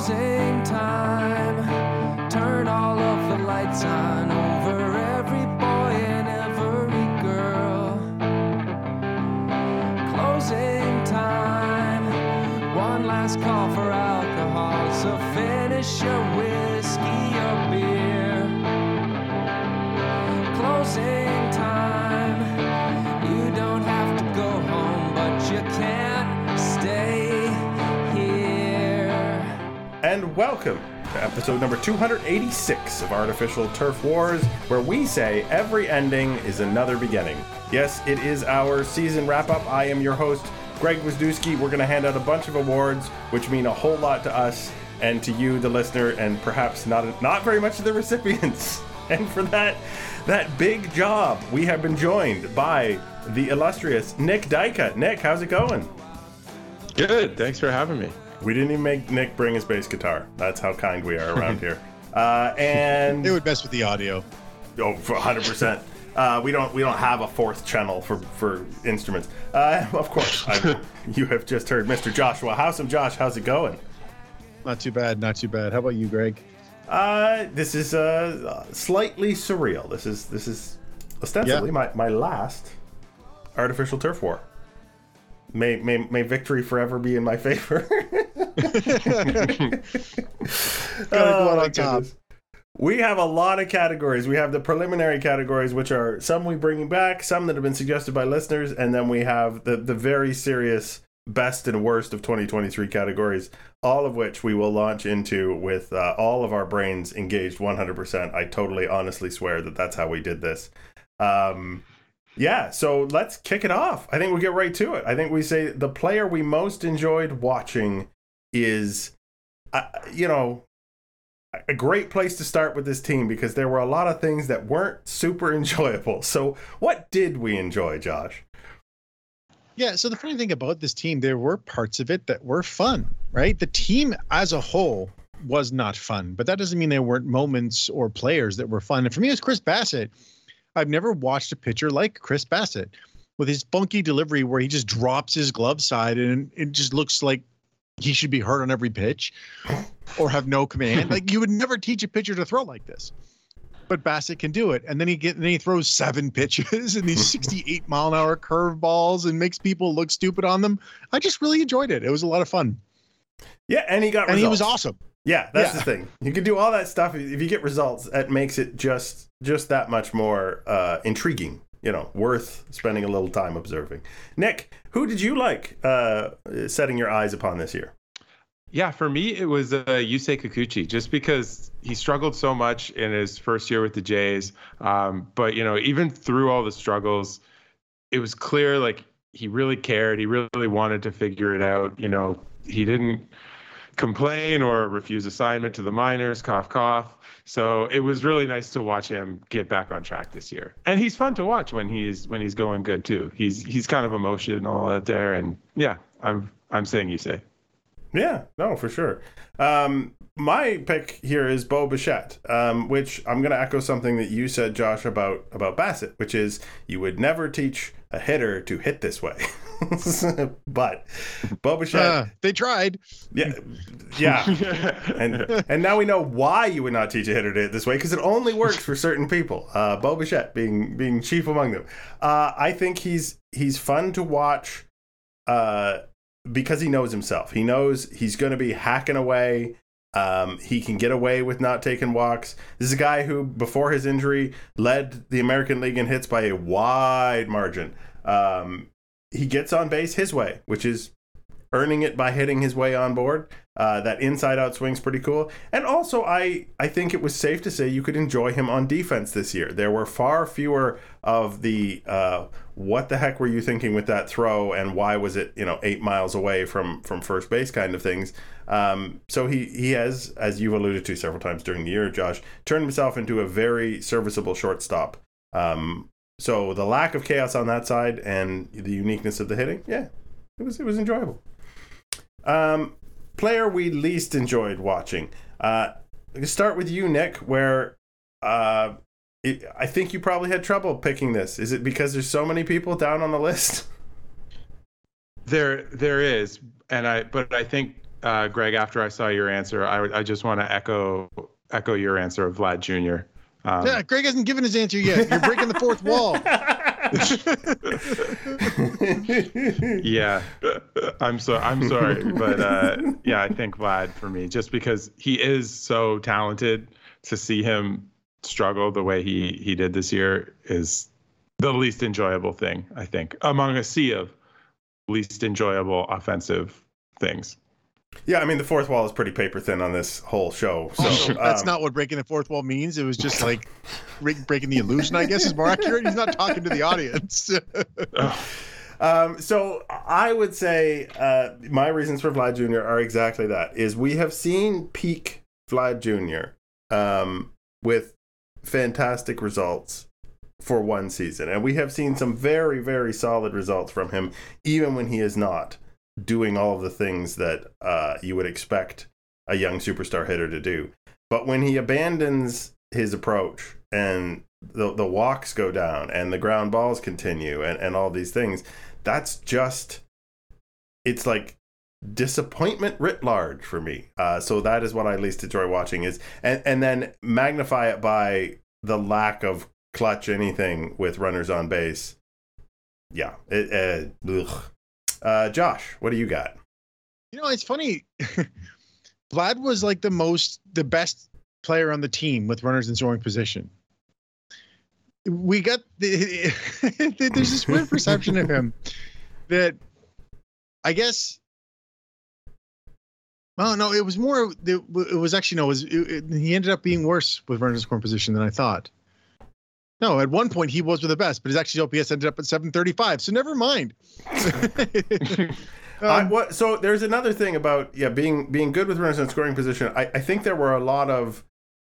Closing time. Turn all of the lights on over every boy and every girl. Closing time. One last call for alcohol. So finish your whiskey or beer. Closing welcome to episode number 286 of Artificial Turf Wars, where we say every ending is another beginning. Yes, it is our season wrap up. I am your host, Greg Wisdewski. We're going to hand out a bunch of awards, which mean a whole lot to us and to you, the listener, and perhaps not not very much to the recipients. And for that that big job, we have been joined by the illustrious Nick Dyka. Nick, how's it going? Good. Thanks for having me. We didn't even make Nick bring his bass guitar. That's how kind we are around here. Uh, and It would mess with the audio. oh, for 100 percent. Uh, we don't we don't have a fourth channel for for instruments. Uh, of course, I, you have just heard Mr. Joshua How's Howsam. Josh, how's it going? Not too bad. Not too bad. How about you, Greg? Uh, this is uh, slightly surreal. This is this is ostensibly Yeah. my, my last artificial turf war. May, may may victory forever be in my favor. Gotta my. We have a lot of categories. We have the preliminary categories, which are some we bringing back, some that have been suggested by listeners, and then we have the the very serious best and worst of 2023 categories, all of which we will launch into with uh, all of our brains engaged 100%. I totally honestly swear that that's how we did this. Um, yeah, so let's kick it off. I think we get right to it. I think we say the player we most enjoyed watching is, uh, you know, a great place to start with this team because there were a lot of things that weren't super enjoyable. So, what did we enjoy, Josh? Yeah. So the funny thing about this team, there were parts of it that were fun, right? The team as a whole was not fun, but that doesn't mean there weren't moments or players that were fun. And for me, it's Chris Bassitt. I've never watched a pitcher like Chris Bassitt with his funky delivery where he just drops his glove side and it just looks like he should be hurt on every pitch or have no command. like you would never teach a pitcher to throw like this. But Bassitt can do it. And then he get then he throws seven pitches and these 68 mile an hour curveballs and makes people look stupid on them. I just really enjoyed it. It was a lot of fun. Yeah, and he got And he was awesome. Yeah, that's Yeah. the thing. You can do all that stuff if you get results. That makes it just just that much more uh, intriguing. You know, worth spending a little time observing. Nick, who did you like uh, setting your eyes upon this year? Yeah, for me it was uh, Yusei Kikuchi, just because he struggled so much in his first year with the Jays. Um, but you know, even through all the struggles, it was clear like he really cared. He really wanted to figure it out. You know, he didn't complain or refuse assignment to the minors, cough cough. So it was really nice to watch him get back on track this year. And he's fun to watch when he's when he's going good too. He's he's kind of emotional out there and yeah, I'm I'm saying you say. Yeah, no, for sure. Um, my pick here is Bo Bichette, um, which I'm going to echo something that you said, Josh, about about Bassitt, which is you would never teach a hitter to hit this way. but Bo Bichette, uh, they tried. Yeah, yeah, and and now we know why you would not teach a hitter to hit this way because it only works for certain people. Uh, Bo Bichette being being chief among them. Uh, I think he's he's fun to watch. Uh, because he knows himself. He knows he's going to be hacking away. Um, he can get away with not taking walks. This is a guy who, before his injury, led the American League in hits by a wide margin. Um, he gets on base his way, which is earning it by hitting his way on board. Uh, that inside out swing's pretty cool. And also, I, I think it was safe to say you could enjoy him on defense this year. There were far fewer of the uh, what the heck were you thinking with that throw and why was it you know eight miles away from from first base kind of things. Um, so he he has, as you've alluded to several times during the year, Josh, turned himself into a very serviceable shortstop. Um, so the lack of chaos on that side and the uniqueness of the hitting, yeah, it was it was enjoyable. Um, player we least enjoyed watching. Uh, start with you, Nick. Where uh, it, I think you probably had trouble picking this. Is it because there's so many people down on the list? There, there is, and I. But I think, uh, Greg, after I saw your answer, I, I just want to echo echo your answer of Vlad Jr. Um, yeah, Greg hasn't given his answer yet. You're breaking the fourth wall. yeah, I'm so I'm sorry, but uh, yeah, I think Vlad for me, just because he is so talented. To see him struggle the way he he did this year is the least enjoyable thing I think among a sea of least enjoyable offensive things. Yeah, I mean the fourth wall is pretty paper thin on this whole show. So that's um, not what breaking the fourth wall means. It was just like breaking the illusion. I guess is more accurate. He's not talking to the audience. um, so I would say uh, my reasons for Vlad Jr. are exactly that. Is we have seen peak Vlad Jr. Um, with fantastic results for one season, and we have seen some very very solid results from him, even when he is not doing all of the things that uh, you would expect a young superstar hitter to do. But when he abandons his approach and the, the walks go down and the ground balls continue and, and all these things, that's just, it's like disappointment writ large for me. Uh, so that is what I least enjoy watching is, and, and then magnify it by the lack of clutch anything with runners on base. Yeah, it, uh, uh, Josh, what do you got? You know, it's funny. Vlad was like the most, the best player on the team with runners in scoring position. We got the, there's this weird perception of him that I guess. Oh no, it was more. It, was actually no. It was it, it, he ended up being worse with runners in scoring position than I thought. No, at one point he was with the best, but his actually OPS ended up at 735. So never mind. um, what, so there's another thing about yeah being being good with runners in scoring position. I, I think there were a lot of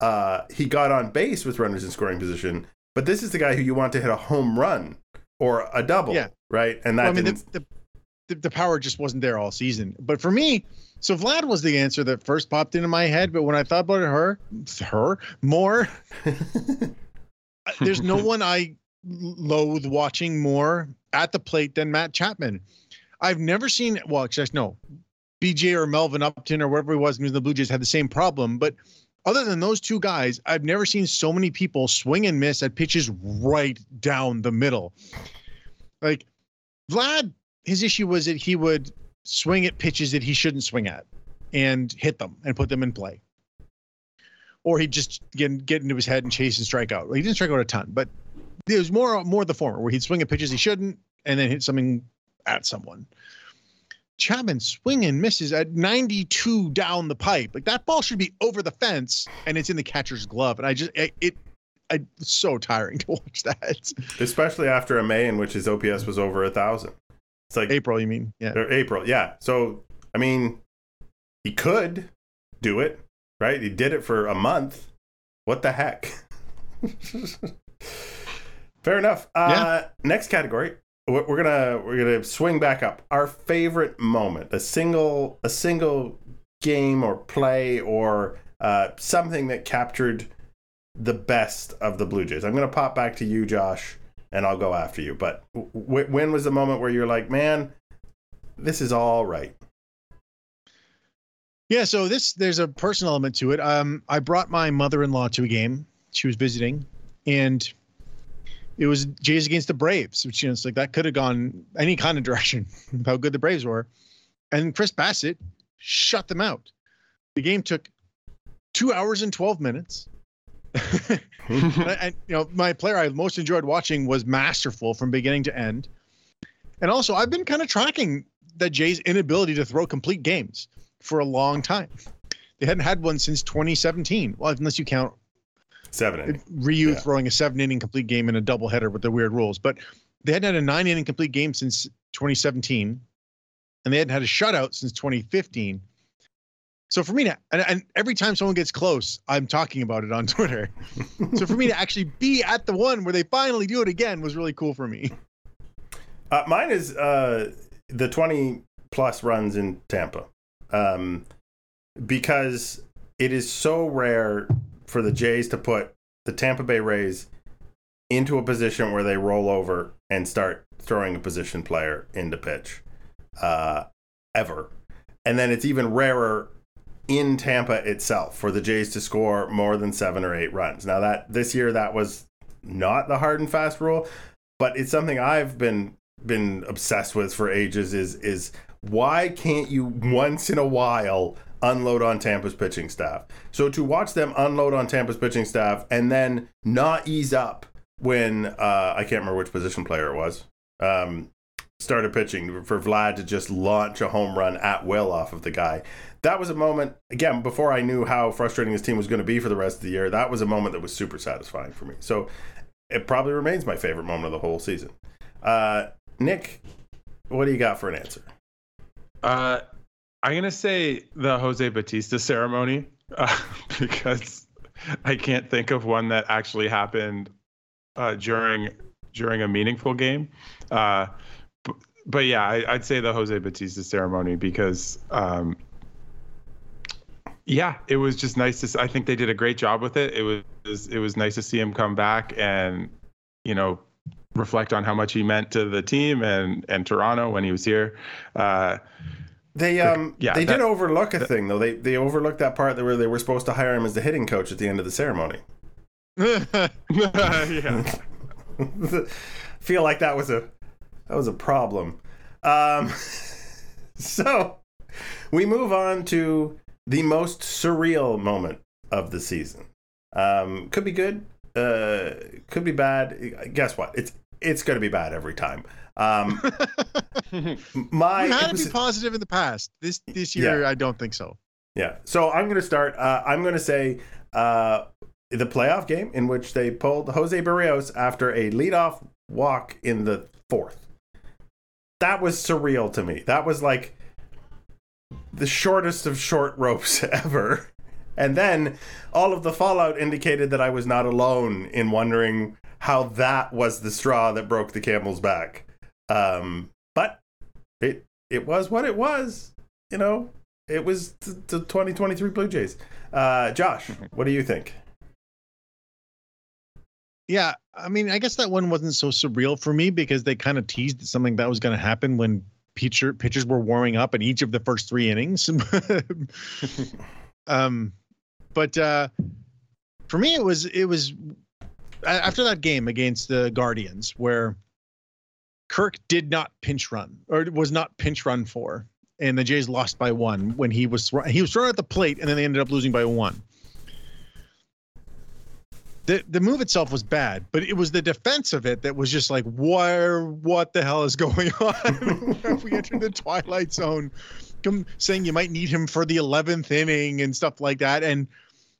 uh, he got on base with runners in scoring position, but this is the guy who you want to hit a home run or a double, yeah. right? And that well, I mean the, the, the power just wasn't there all season. But for me, so Vlad was the answer that first popped into my head. But when I thought about her, her more. there's no one I loathe watching more at the plate than Matt Chapman. I've never seen well, just no, BJ or Melvin Upton or wherever he was in the Blue Jays had the same problem. But other than those two guys, I've never seen so many people swing and miss at pitches right down the middle. Like Vlad, his issue was that he would swing at pitches that he shouldn't swing at and hit them and put them in play or he'd just get, get into his head and chase and strike out. He didn't strike out a ton, but it was more more the former, where he'd swing at pitches he shouldn't and then hit something at someone. Chapman swinging misses at 92 down the pipe. Like that ball should be over the fence and it's in the catcher's glove. And I just, it, it I, it's so tiring to watch that. Especially after a May in which his OPS was over a thousand. It's like April, you mean? Yeah. April, yeah. So I mean, he could do it, right? He did it for a month. What the heck? Fair enough. Uh, Next category, we're we're gonna we're gonna swing back up. Our favorite moment, a single a single game or play or uh, something that captured the best of the Blue Jays. I'm gonna pop back to you, Josh, and I'll go after you. But w- when was the moment where you're like, man, this is all right? Yeah, so this there's a personal element to it. Um, I brought my mother-in-law to a game. She was visiting, and it was Jays against the Braves, which you know, it's like that could have gone any kind of direction. How good the Braves were, and Chris Bassitt shut them out. The game took two hours and twelve minutes. and, and, you know, my player I most enjoyed watching was masterful from beginning to end. And also, I've been kind of tracking the Jays' inability to throw complete games for a long time. They hadn't had one since 2017. Well, unless you count Seven. inning. Ryu Yeah. throwing a seven inning complete game in a doubleheader with the weird rules. But they hadn't had a nine inning complete game since 2017, and they hadn't had a shutout since 2015. So for me to, and, and every time someone gets close, I'm talking about it on Twitter. so for me to actually be at the one where they finally do it again was really cool for me. Uh, mine is uh, the 20 plus runs in Tampa. Um, because it is so rare for the Jays to put the Tampa Bay Rays into a position where they roll over and start throwing a position player into pitch uh, ever. And then it's even rarer in Tampa itself for the Jays to score more than seven or eight runs. Now that this year that was not the hard and fast rule, but it's something I've been been obsessed with for ages is is why can't you once in a while unload on Tampa's pitching staff? So to watch them unload on Tampa's pitching staff and then not ease up when uh, I can't remember which position player it was um, started pitching for Vlad to just launch a home run at will off of the guy. That was a moment again before I knew how frustrating this team was going to be for the rest of the year. That was a moment that was super satisfying for me. So it probably remains my favorite moment of the whole season. Uh, Nick, what do you got for an answer? Uh, I'm gonna say the Jose Bautista ceremony uh, because I can't think of one that actually happened uh, during during a meaningful game. Uh, but, but yeah, I, I'd say the Jose Bautista ceremony because um, yeah, it was just nice to. I think they did a great job with it. It was it was nice to see him come back and you know reflect on how much he meant to the team and and Toronto when he was here. Uh, They um yeah, they that- did overlook a thing though. They they overlooked that part where they were supposed to hire him as the hitting coach at the end of the ceremony. yeah. Feel like that was a that was a problem. Um, so we move on to the most surreal moment of the season. Um, could be good, uh, could be bad. Guess what? It's it's going to be bad every time. Um, my You had to be positive in the past. This this year, Yeah. I don't think so. Yeah. So I'm going to start. Uh, I'm going to say uh, the playoff game in which they pulled Jose Berrios after a leadoff walk in the fourth. That was surreal to me. That was like the shortest of short ropes ever. And then all of the fallout indicated that I was not alone in wondering how that was the straw that broke the camel's back. Um, but it it was what it was. You know, it was the, the 2023 Blue Jays. Uh, Josh, what do you think? Yeah, I mean, I guess that one wasn't so surreal for me because they kind of teased something that was going to happen when pitcher pitchers were warming up in each of the first three innings. um, but uh, for me, it was it was a- after that game against the Guardians where Kirk did not pinch run or was not pinch run for, and the Jays lost by one when he was he was thrown at the plate, and then they ended up losing by one. the the move itself was bad, but it was the defense of it that was just like, where what the hell is going on? we entered the twilight zone, saying you might need him for the eleventh inning and stuff like that, and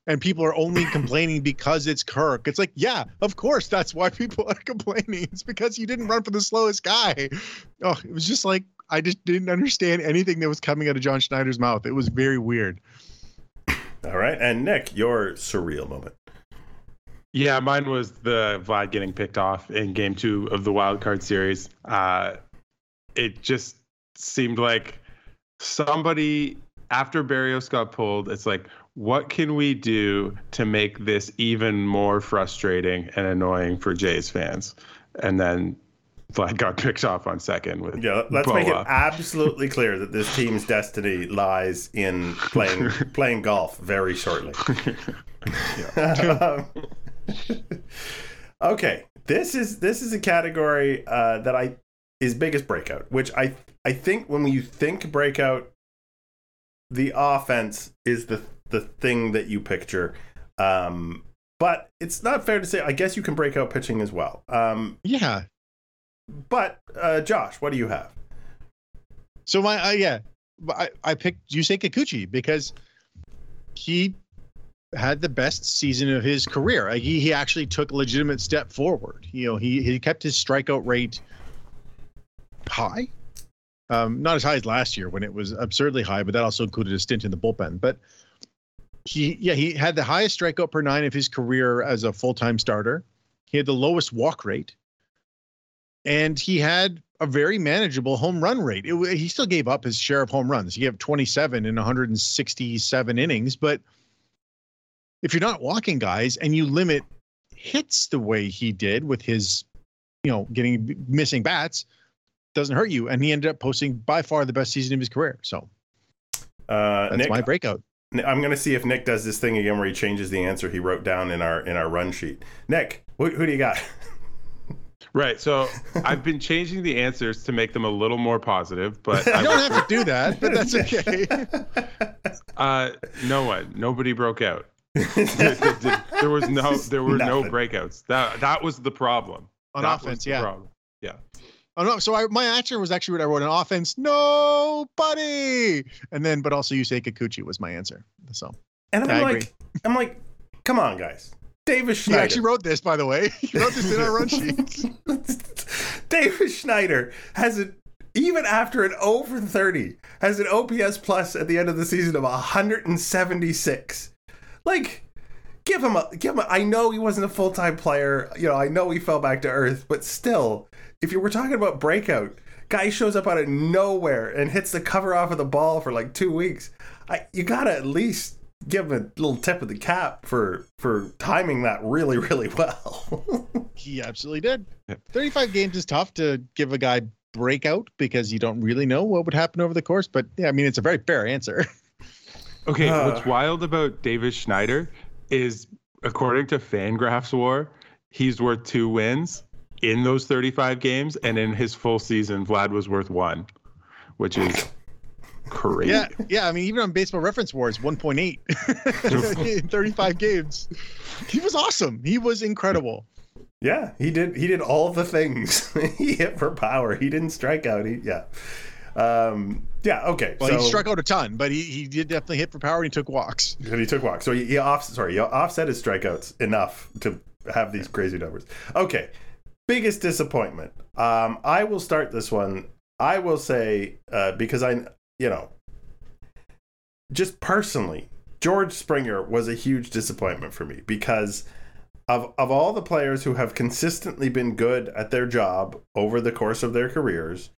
and people are only complaining because it's Kirk. It's like, yeah, of course, that's why people are complaining. It's because you didn't run for the slowest guy. Oh, it was just like I just didn't understand anything that was coming out of John Schneider's mouth. It was very weird. All right, and Nick, your surreal moment. Yeah, mine was the Vlad getting picked off in game two of the wild card series. Uh, it just seemed like somebody after Berrios got pulled, it's like, what can we do to make this even more frustrating and annoying for Jays fans? And then Vlad got picked off on second with Yeah, let's make it absolutely clear that this team's destiny lies in playing playing golf very shortly. Um, okay, this is this is a category uh, that I is biggest breakout, which I I think when you think breakout, the offense is the the thing that you picture. Um, but it's not fair to say. I guess you can break out pitching as well. Um, Yeah. but uh, Josh, what do you have? So my uh, yeah, I I picked Yusei Kikuchi because he had the best season of his career. Like, he he actually took a legitimate step forward. You know, he he kept his strikeout rate high. Um, not as high as last year when it was absurdly high, but that also included a stint in the bullpen. But he yeah, he had the highest strikeout per nine of his career as a full-time starter. He had the lowest walk rate. And he had a very manageable home run rate. It, he still gave up his share of home runs. He gave 27 in 167 innings, but if you're not walking guys and you limit hits the way he did with his, you know, getting missing bats, doesn't hurt you. And he ended up posting by far the best season of his career. So Uh, that's Nick, my breakout. I'm going to see if Nick does this thing again where he changes the answer he wrote down in our in our run sheet. Nick, who, who do you got? Right. So I've been changing the answers to make them a little more positive, but You I don't have to do that, but that's okay. Uh, no one, nobody broke out. there was no, there were no breakouts. That that was the problem. On That was offense, the yeah. problem. Oh no! So I, my answer was actually what I wrote on offense. Nobody, and then but also Yusei Kikuchi was my answer. So And I'm I like, agree. I'm like, come on, guys. Davis he Schneider. actually wrote this, by the way. He wrote this in our run sheet. Davis Schneider has an even after an oh over 30 has an OPS plus at the end of the season of 176. Like give him a give him a, I know he wasn't a full-time player, you know, I know he fell back to earth, but still, if you were talking about breakout, guy shows up out of nowhere and hits the cover off of the ball for like 2 weeks. I you got to at least give him a little tip of the cap for for timing that really really well. he absolutely did. Yep. Thirty-five games is tough to give a guy breakout because you don't really know what would happen over the course. But yeah, I mean it's a very fair answer. Okay. Uh. what's wild about Davis Schneider is, according to Fangraphs War, he's worth two wins in those 35 games, and in his full season, Vlad was worth one, which is crazy. Yeah, yeah. I mean even on Baseball Reference Wars, one point eight in thirty-five games. He was awesome. He was incredible. Yeah, he did. He did all the things. he hit for power. He didn't strike out. He yeah, um, yeah. Okay, Well, so he struck out a ton, but he, he did definitely hit for power and he took walks. and he took walks. So he, he off sorry, he offset his strikeouts enough to have these crazy numbers. Okay, biggest disappointment. Um, I will start this one. I will say uh, because I you know just personally, George Springer was a huge disappointment for me because of of all the players who have consistently been good at their job over the course of their careers,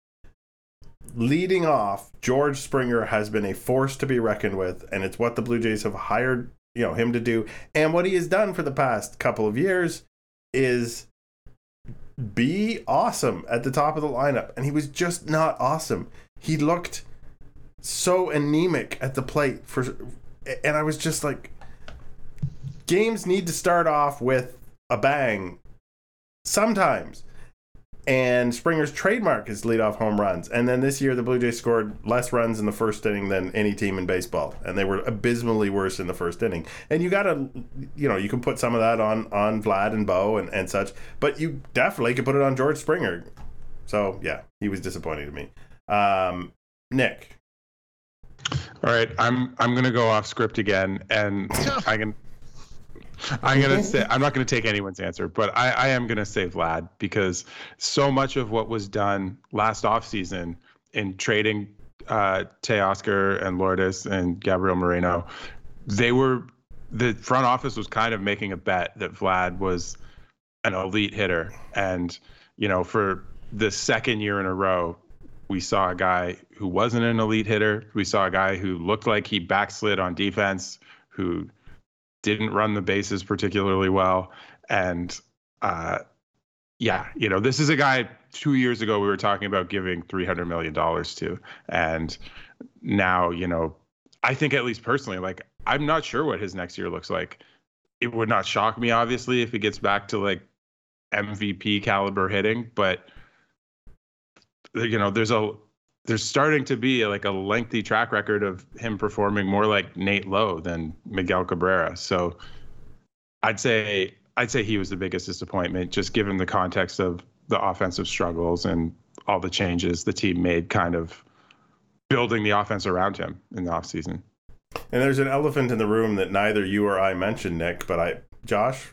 leading off, George Springer has been a force to be reckoned with, and it's what the Blue Jays have hired you know him to do, and what he has done for the past couple of years is be awesome at the top of the lineup, and he was just not awesome. He looked so anemic at the plate for, and I was just like, games need to start off with a bang sometimes. And Springer's trademark is leadoff home runs. And then this year, the Blue Jays scored less runs in the first inning than any team in baseball, and they were abysmally worse in the first inning. And you got to, you know, you can put some of that on on Vlad and Bo and, and such, but you definitely could put it on George Springer. So yeah, he was disappointing to me. Um, Nick. All right, I'm I'm gonna go off script again, and I can I'm gonna say I'm not gonna take anyone's answer, but I, I am gonna say Vlad because so much of what was done last offseason in trading uh, Teoscar and Lourdes and Gabriel Moreno, they were the front office was kind of making a bet that Vlad was an elite hitter, and you know for the second year in a row, we saw a guy who wasn't an elite hitter. We saw a guy who looked like he backslid on defense, who didn't run the bases particularly well. And uh, yeah, you know, this is a guy two years ago we were talking about giving $300 million to. And now, you know, I think at least personally, like, I'm not sure what his next year looks like. It would not shock me, obviously, if he gets back to like MVP caliber hitting, but you know, there's a there's starting to be like a lengthy track record of him performing more like Nate Lowe than Miguel Cabrera. So I'd say I'd say he was the biggest disappointment, just given the context of the offensive struggles and all the changes the team made, kind of building the offense around him in the offseason. And there's an elephant in the room that neither you or I mentioned, Nick, but I, Josh.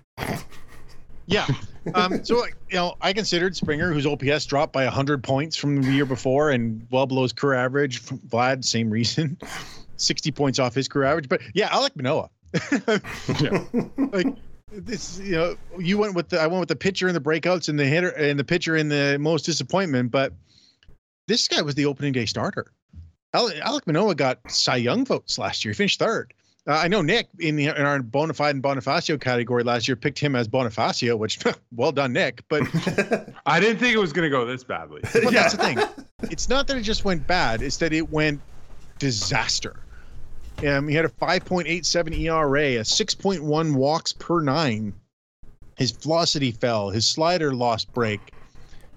Yeah. Um, so you know, I considered Springer, whose OPS dropped by hundred points from the year before and well below his career average. Vlad, same reason, sixty points off his career average. But yeah, Alek Manoah. yeah. Like this, you know, you went with the I went with the pitcher in the breakouts and the hitter and the pitcher in the most disappointment. But this guy was the opening day starter. Alek Manoah got Cy Young votes last year. He finished third. Uh, I know Nick in, the, in our Bonafide and Bonifacio category last year picked him as Bonifacio, which well done, Nick. But I didn't think it was going to go this badly. But yeah. that's the thing. It's not that it just went bad; it's that it went disaster. Um, he had a 5.87 ERA, a 6.1 walks per nine. His velocity fell. His slider lost break,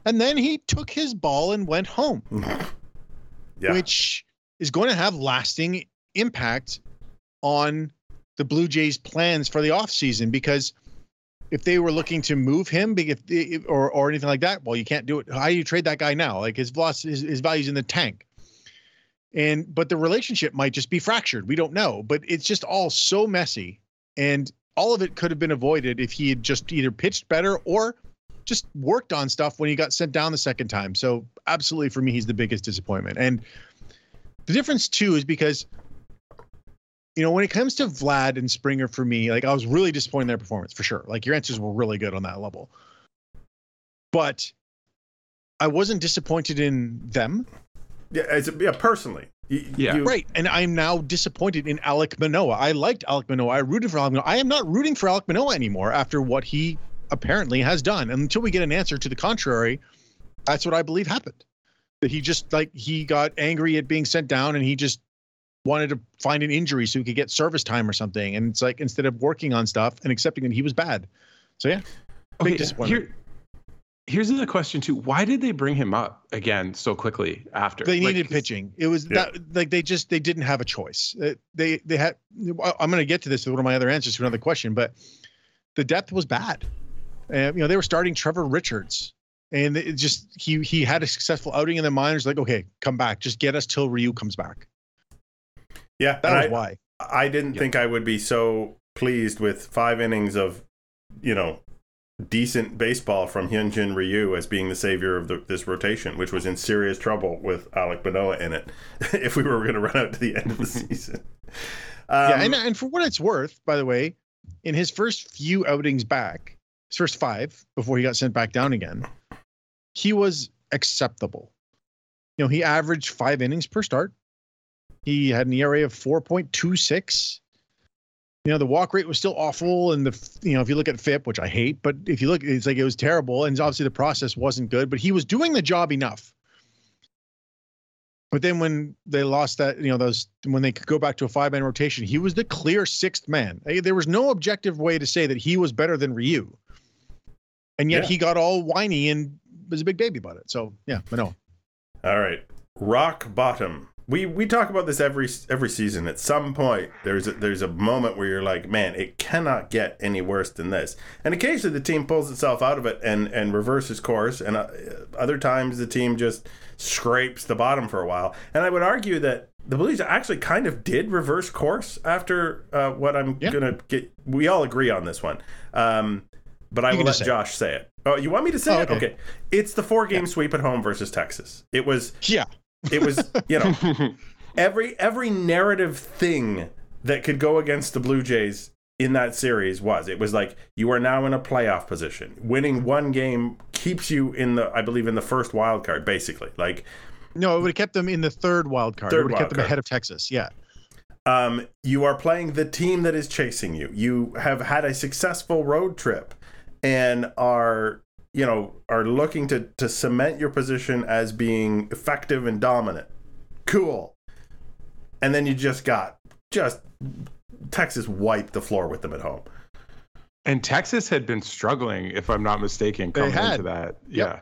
and then he took his ball and went home, yeah. which is going to have lasting impact on the Blue Jays' plans for the offseason because if they were looking to move him if, or or anything like that, well, you can't do it. How do you trade that guy now? Like his velocity, his, his value's in the tank. And but the relationship might just be fractured. We don't know, but it's just all so messy, and all of it could have been avoided if he had just either pitched better or just worked on stuff when he got sent down the second time. So absolutely, for me, he's the biggest disappointment. And the difference too is because you know, when it comes to Vlad and Springer for me, like I was really disappointed in their performance for sure. Like your answers were really good on that level. But I wasn't disappointed in them. Yeah, as, yeah, personally. You, yeah. You, right. And I'm now disappointed in Alek Manoah. I liked Alek Manoah. I rooted for Alek Manoah. I am not rooting for Alek Manoah anymore after what he apparently has done. And until we get an answer to the contrary, that's what I believe happened. That he just like he got angry at being sent down and he just wanted to find an injury so he could get service time or something. And it's like instead of working on stuff and accepting that he was bad. So yeah, big okay, disappointment. Here, here's the question too: Why did they bring him up again so quickly after? They needed like, pitching. It was yeah. that like they just they didn't have a choice. Uh, they they had. I'm going to get to this with one of my other answers to another question, but the depth was bad. And you know they were starting Trevor Richards, and it just he he had a successful outing in the minors. Like okay, come back, just get us till Ryu comes back. Yeah, that was I, why. I didn't think I would be so pleased with five innings of, you know, decent baseball from Hyunjin Ryu as being the savior of the, this rotation, which was in serious trouble with Alek Manoah in it. if we were going to run out to the end of the season. Um, yeah, and and for what it's worth, by the way, in his first few outings back, his first five before he got sent back down again, he was acceptable. You know, he averaged five innings per start. He had an ERA of 4.26. You know, the walk rate was still awful. And the, you know, if you look at FIP, which I hate, but if you look, it's like it was terrible. And obviously the process wasn't good, but he was doing the job enough. But then when they lost that, you know, those when they could go back to a five man rotation, he was the clear sixth man. There was no objective way to say that he was better than Ryu. And yet yeah. he got all whiny and was a big baby about it. So yeah, Manoah. All right, rock bottom. We we talk about this every every season. At some point, there's a, there's a moment where you're like, man, it cannot get any worse than this. And occasionally, the team pulls itself out of it and and reverses course. And uh, other times, the team just scrapes the bottom for a while. And I would argue that the Blues actually kind of did reverse course after uh, what I'm Yeah. gonna get. We all agree on this one. Um, but I You will let say it. Josh say it. Oh, you want me to say Oh, it? okay. Okay. It's the four game sweep at home versus Texas. It was Yeah. It was you know every every narrative thing that could go against the Blue Jays in that series was it was like you are now in a playoff position. Winning one game keeps you in the I believe in the first wild card basically. Like No, it would have kept them in the third wild card. Third it would have kept them card. ahead of Texas. Yeah. um, you are playing the team that is chasing you. You have had a successful road trip and are you know are looking to to cement your position as being effective and dominant. Cool. And then you just got just Texas wiped the floor with them at home. And Texas had been struggling, if I'm not mistaken, They coming into that. Yeah.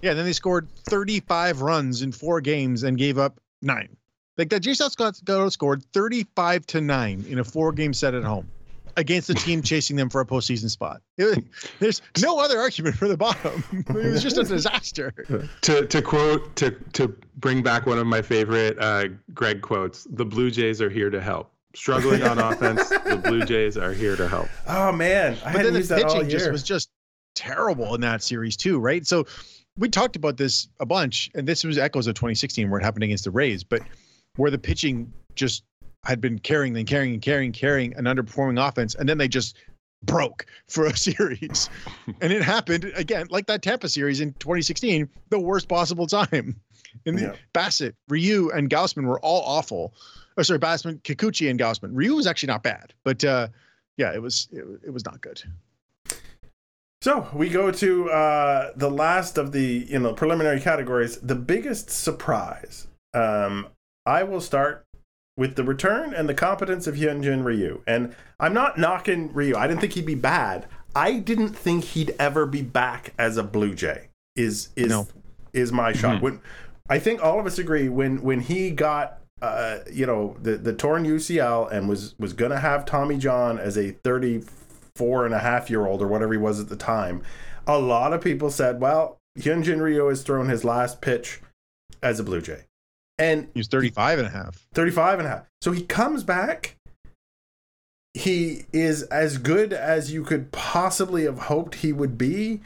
Yeah. Then they scored 35 runs in four games and gave up nine. Like that, J South got, got 35 to nine in a four game set at home against a team chasing them for a postseason spot. It there's no other argument for the bottom. It was just a disaster. To to quote to to bring back one of my favorite uh, Greg quotes: "The Blue Jays are here to help. Struggling on offense, the Blue Jays are here to help." Oh man, I But hadn't then the used that all pitching just was just terrible in that series too, right? So we talked about this a bunch, and this was echoes of 2016 where it happened against the Rays, but where the pitching just had been carrying and carrying and carrying, carrying an underperforming offense, and then they just broke for a series. and it happened again, like that Tampa series in 2016, the worst possible time. And the Yeah. Bassitt, Ryu, and Gausman were all awful. Oh, sorry, Bassman, Kikuchi, and Gausman. Ryu was actually not bad, but uh, yeah, it was it, it was not good. So we go to uh, the last of the you know preliminary categories. The biggest surprise. Um, I will start with the return and the competence of Hyunjin Ryu. And I'm not knocking Ryu. I didn't think he'd be bad. I didn't think he'd ever be back as a Blue Jay. Is is No. is my shot. When I think all of us agree when when he got uh, you know the the torn UCL and was was gonna have Tommy John as a 34 and a half year old or whatever he was at the time, a lot of people said, well, Hyunjin Ryu has thrown his last pitch as a Blue Jay. And He was 35 and a half. 35 and a half. So he comes back. He is as good as you could possibly have hoped he would be.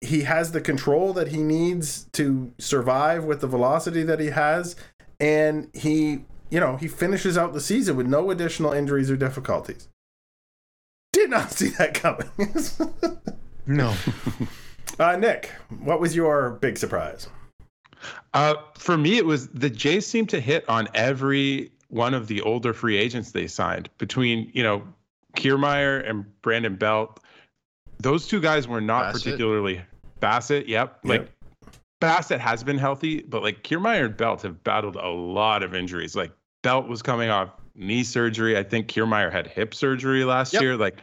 He has the control that he needs to survive with the velocity that he has. And he, you know, he finishes out the season with no additional injuries or difficulties. Did not see that coming. No. uh, Nick, what was your big surprise? Uh, for me, it was the Jays seemed to hit on every one of the older free agents they signed between, you know, Kiermaier and Brandon Belt. Those two guys were not Bassitt. particularly Bassitt. Yep. Like Yep. Bassitt has been healthy, but like Kiermaier and Belt have battled a lot of injuries. Like Belt was coming off knee surgery. I think Kiermaier had hip surgery last Yep. year. Like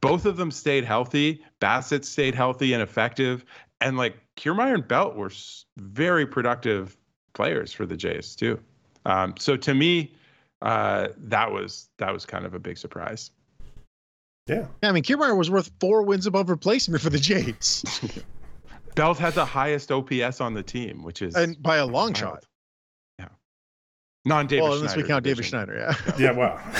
both of them stayed healthy. Bassitt stayed healthy and effective. And like Kiermaier and Belt were very productive players for the Jays too. Um, so to me, uh, that was that was kind of a big surprise. Yeah. Yeah, I mean, Kiermaier was worth four wins above replacement for the Jays, Belt had the highest OPS on the team, which is and by a long wild. shot. Yeah, non David. well, unless we count David Schneider, yeah. Yeah, wow.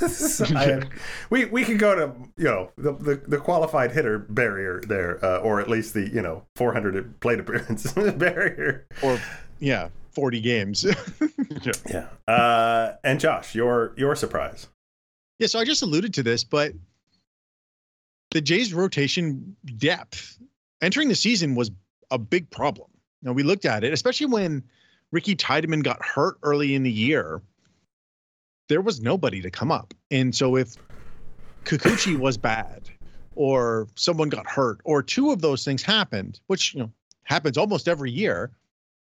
I, we we could go to you know the, the, the qualified hitter barrier there, uh, or at least the you know 400 plate appearance barrier. or yeah, 40 games. Yeah. Uh, and Josh, your your surprise. yeah, so I just alluded to this, but the Jays' rotation depth entering the season was a big problem. Now we looked at it, especially when Ricky Tiedemann got hurt early in the year. There was nobody to come up, and so if Kikuchi was bad, or someone got hurt, or two of those things happened, which you know happens almost every year,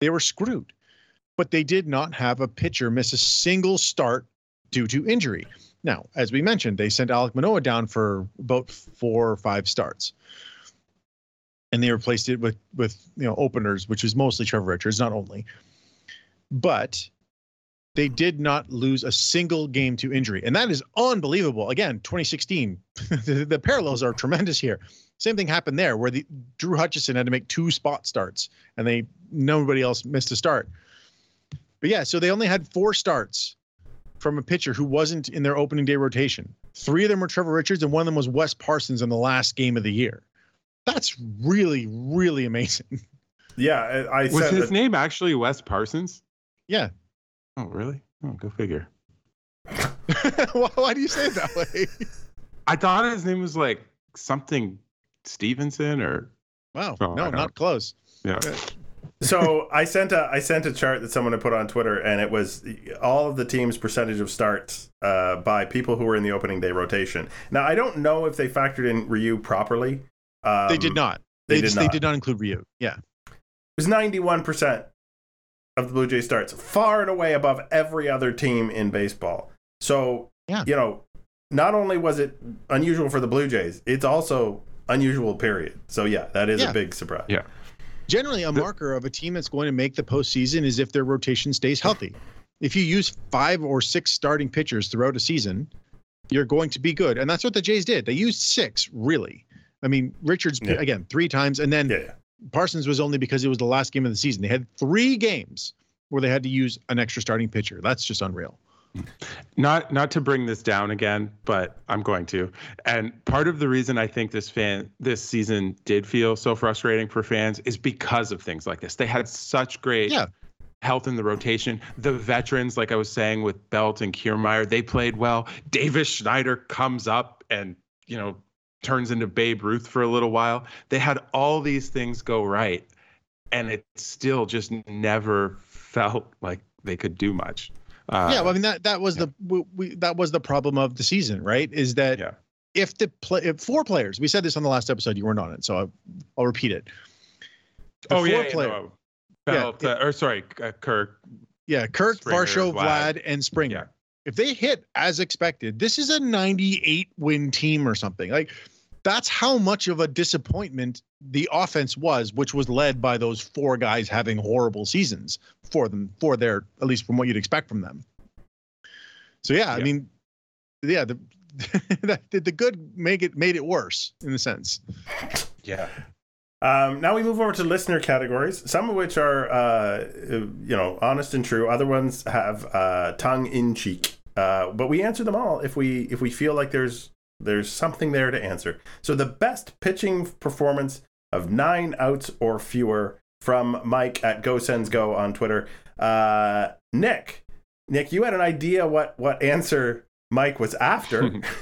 they were screwed. But they did not have a pitcher miss a single start due to injury. Now, as we mentioned, they sent Alek Manoah down for about four or five starts. and they replaced it with with you know openers, which was mostly Trevor Richards, not only. But they did not lose a single game to injury, and that is unbelievable. Again, 2016, the, the parallels are tremendous here. Same thing happened there, where the Drew Hutchison had to make two spot starts, and they nobody else missed a start. But yeah, so they only had four starts from a pitcher who wasn't in their opening day rotation. Three of them were Trevor Richards, and one of them was Wes Parsons in the last game of the year. That's really, really amazing. Yeah, I, I Was said his that- name actually Wes Parsons? Yeah. Oh, really? Oh, go figure. why, why do you say it that way? I thought his name was like something Stevenson or Wow. Oh, no, don't- close. yeah. so I sent a I sent a chart that someone had put on Twitter, and it was all of the team's percentage of starts uh, by people who were in the opening day rotation. Now I don't know if they factored in Ryu properly. Um, they did not. they They, did just- they did not include Ryu. Yeah. It was ninety one percent of the Blue Jays starts, far and away above every other team in baseball. So Yeah. you know, not only was it unusual for the Blue Jays, it's also unusual. Period. So yeah, that is Yeah. a big surprise. Yeah. Generally, a marker of a team that's going to make the postseason is if their rotation stays healthy. If you use five or six starting pitchers throughout a season, you're going to be good. And that's what the Jays did. They used six, really. I mean, Richards, Yeah. again, three times. And then Yeah, yeah. Parsons was only because it was the last game of the season. They had three games where they had to use an extra starting pitcher. That's just unreal. not not to bring this down again, but I'm going to. And part of the reason I think this fan this season did feel so frustrating for fans is because of things like this. They had such great Yeah. health in the rotation. The veterans, like I was saying with Belt and Kiermaier, they played well. Davis Schneider comes up and you know turns into Babe Ruth for a little while. They had all these things go right, and it still just never felt like they could do much. Uh, yeah, well, I mean that that was the we, we, that was the problem of the season, right? Is that Yeah. if the play if four players, we said this on the last episode, you weren't on it, so I'll, I'll repeat it. The oh four yeah, yeah, player- no, Yeah, uh, or sorry, uh, Kirk. yeah, Kirk, Springer, Varsho, Vlad. Vlad, and Springer. Yeah. If they hit as expected, this is a 98 win team or something. Like that's how much of a disappointment the offense was, which was led by those four guys having horrible seasons for them, for their at least from what you'd expect from them. So yeah, I mean, yeah, the the, the good make it made it worse in a sense. Yeah. Um, now we move over to listener categories, some of which are, uh, you know, honest and true. Other ones have uh, tongue in cheek. Uh, but we answer them all if we if we feel like there's there's something there to answer. So the best pitching performance of nine outs or fewer from Mike at Go Sends Go on Twitter. Uh, Nick, Nick, you had an idea what what answer Mike was after.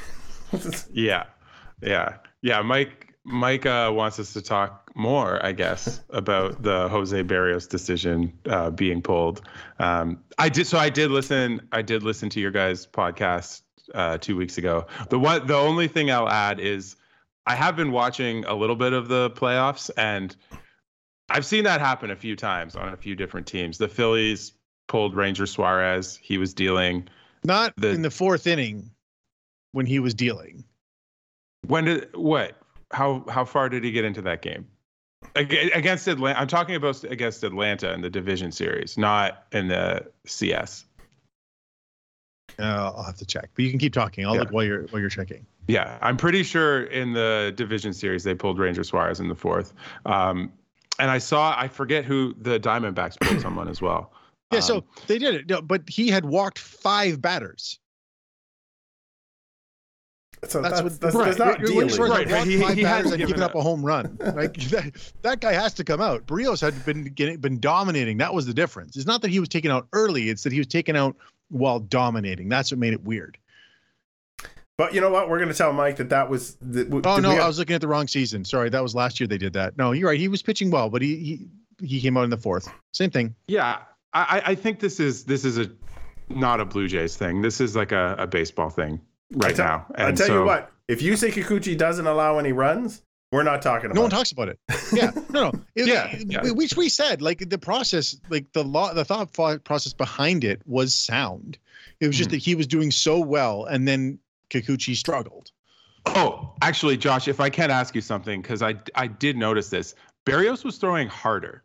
Yeah. Yeah. Yeah. Mike Mike uh, wants us to talk more, I guess, about the Jose Berrios decision uh, being pulled. Um, I did so I did listen I did listen to your guys' podcast uh, two weeks ago. The one the only thing I'll add is I have been watching a little bit of the playoffs and I've seen that happen a few times on a few different teams. The Phillies pulled Ranger Suarez. He was dealing. Not The- in the fourth inning when he was dealing. When did what? How how far did he get into that game? Against Atlanta, I'm talking about against Atlanta in the division series, not in the CS. Uh, I'll have to check, but you can keep talking. I'll Yeah. look while you're while you're checking. Yeah, I'm pretty sure in the division series they pulled Ranger Suarez in the fourth. Um, and I saw, I forget who the Diamondbacks pulled someone as well. Yeah, so Um, they did it, no, but he had walked five batters. so That's that's, what- that's, right. that's not Wait, wait, dealing. Right, right, he- five he batters hadn't and given given up up. a home run. Like that, that guy has to come out. Berrios had been getting been dominating. That was the difference. It's not that he was taken out early; it's that he was taken out while dominating. That's what made it weird. But you know what? We're going to tell Mike that that was. The, Oh no, I was looking at the wrong season. Sorry, that was last year they did that. No, you're right. He was pitching well, but he he, he came out in the fourth. Same thing. Yeah, I, I- I think this is this is a not a Blue Jays thing. This is like a, a baseball thing right I tell, now. I tell you what, if you say Kikuchi doesn't allow any runs, we're not talking about No one it. talks about it. Yeah, no, no. It- Yeah, it- yeah. we- Which we said, like the process, like the law, the thought process behind it was sound. It was just Mm-hmm. that he was doing so well, and then Kikuchi struggled. Oh, actually, Josh, if I can ask you something, because I I did notice this. Berrios was throwing harder.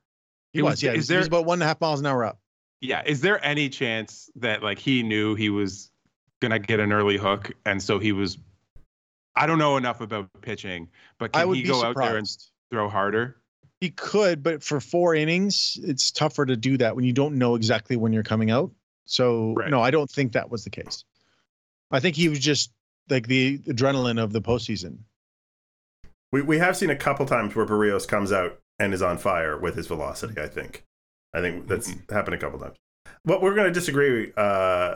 He was, was- yeah. is He there- he was about one and a half miles an hour up. Yeah. Is there any chance that like he knew he was gonna get an early hook, and so he was? I don't know enough about pitching, but I can would he be go out there and throw harder? He could, but for four innings, it's tougher to do that when you don't know exactly when you're coming out. So Right. no, I don't think that was the case. I think he was just like the adrenaline of the postseason. We we have seen a couple times where Berrios comes out and is on fire with his velocity. I think, I think that's mm-hmm. happened a couple times. But we're going to disagree uh,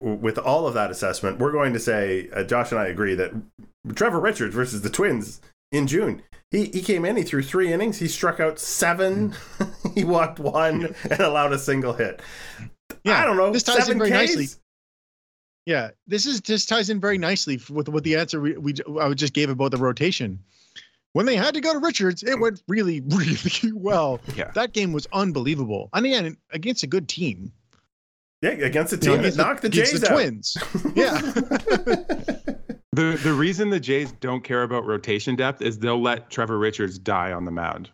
with all of that assessment. We're going to say uh, Josh and I agree that Trevor Richards versus the Twins in June. He, he came in, he threw three innings, he struck out seven, he walked one, and allowed a single hit. Yeah, I don't know. This ties in very Ks? nicely. Yeah, this is just ties in very nicely with with the answer we, we I just gave about the rotation. When they had to go to Richards, it went really really well. Yeah. That game was unbelievable. And again, against a good team. Yeah, against the You know, team that against the- knocked the Jays the out. Twins. Yeah. The the reason the Jays don't care about rotation depth is they'll let Trevor Richards die on the mound.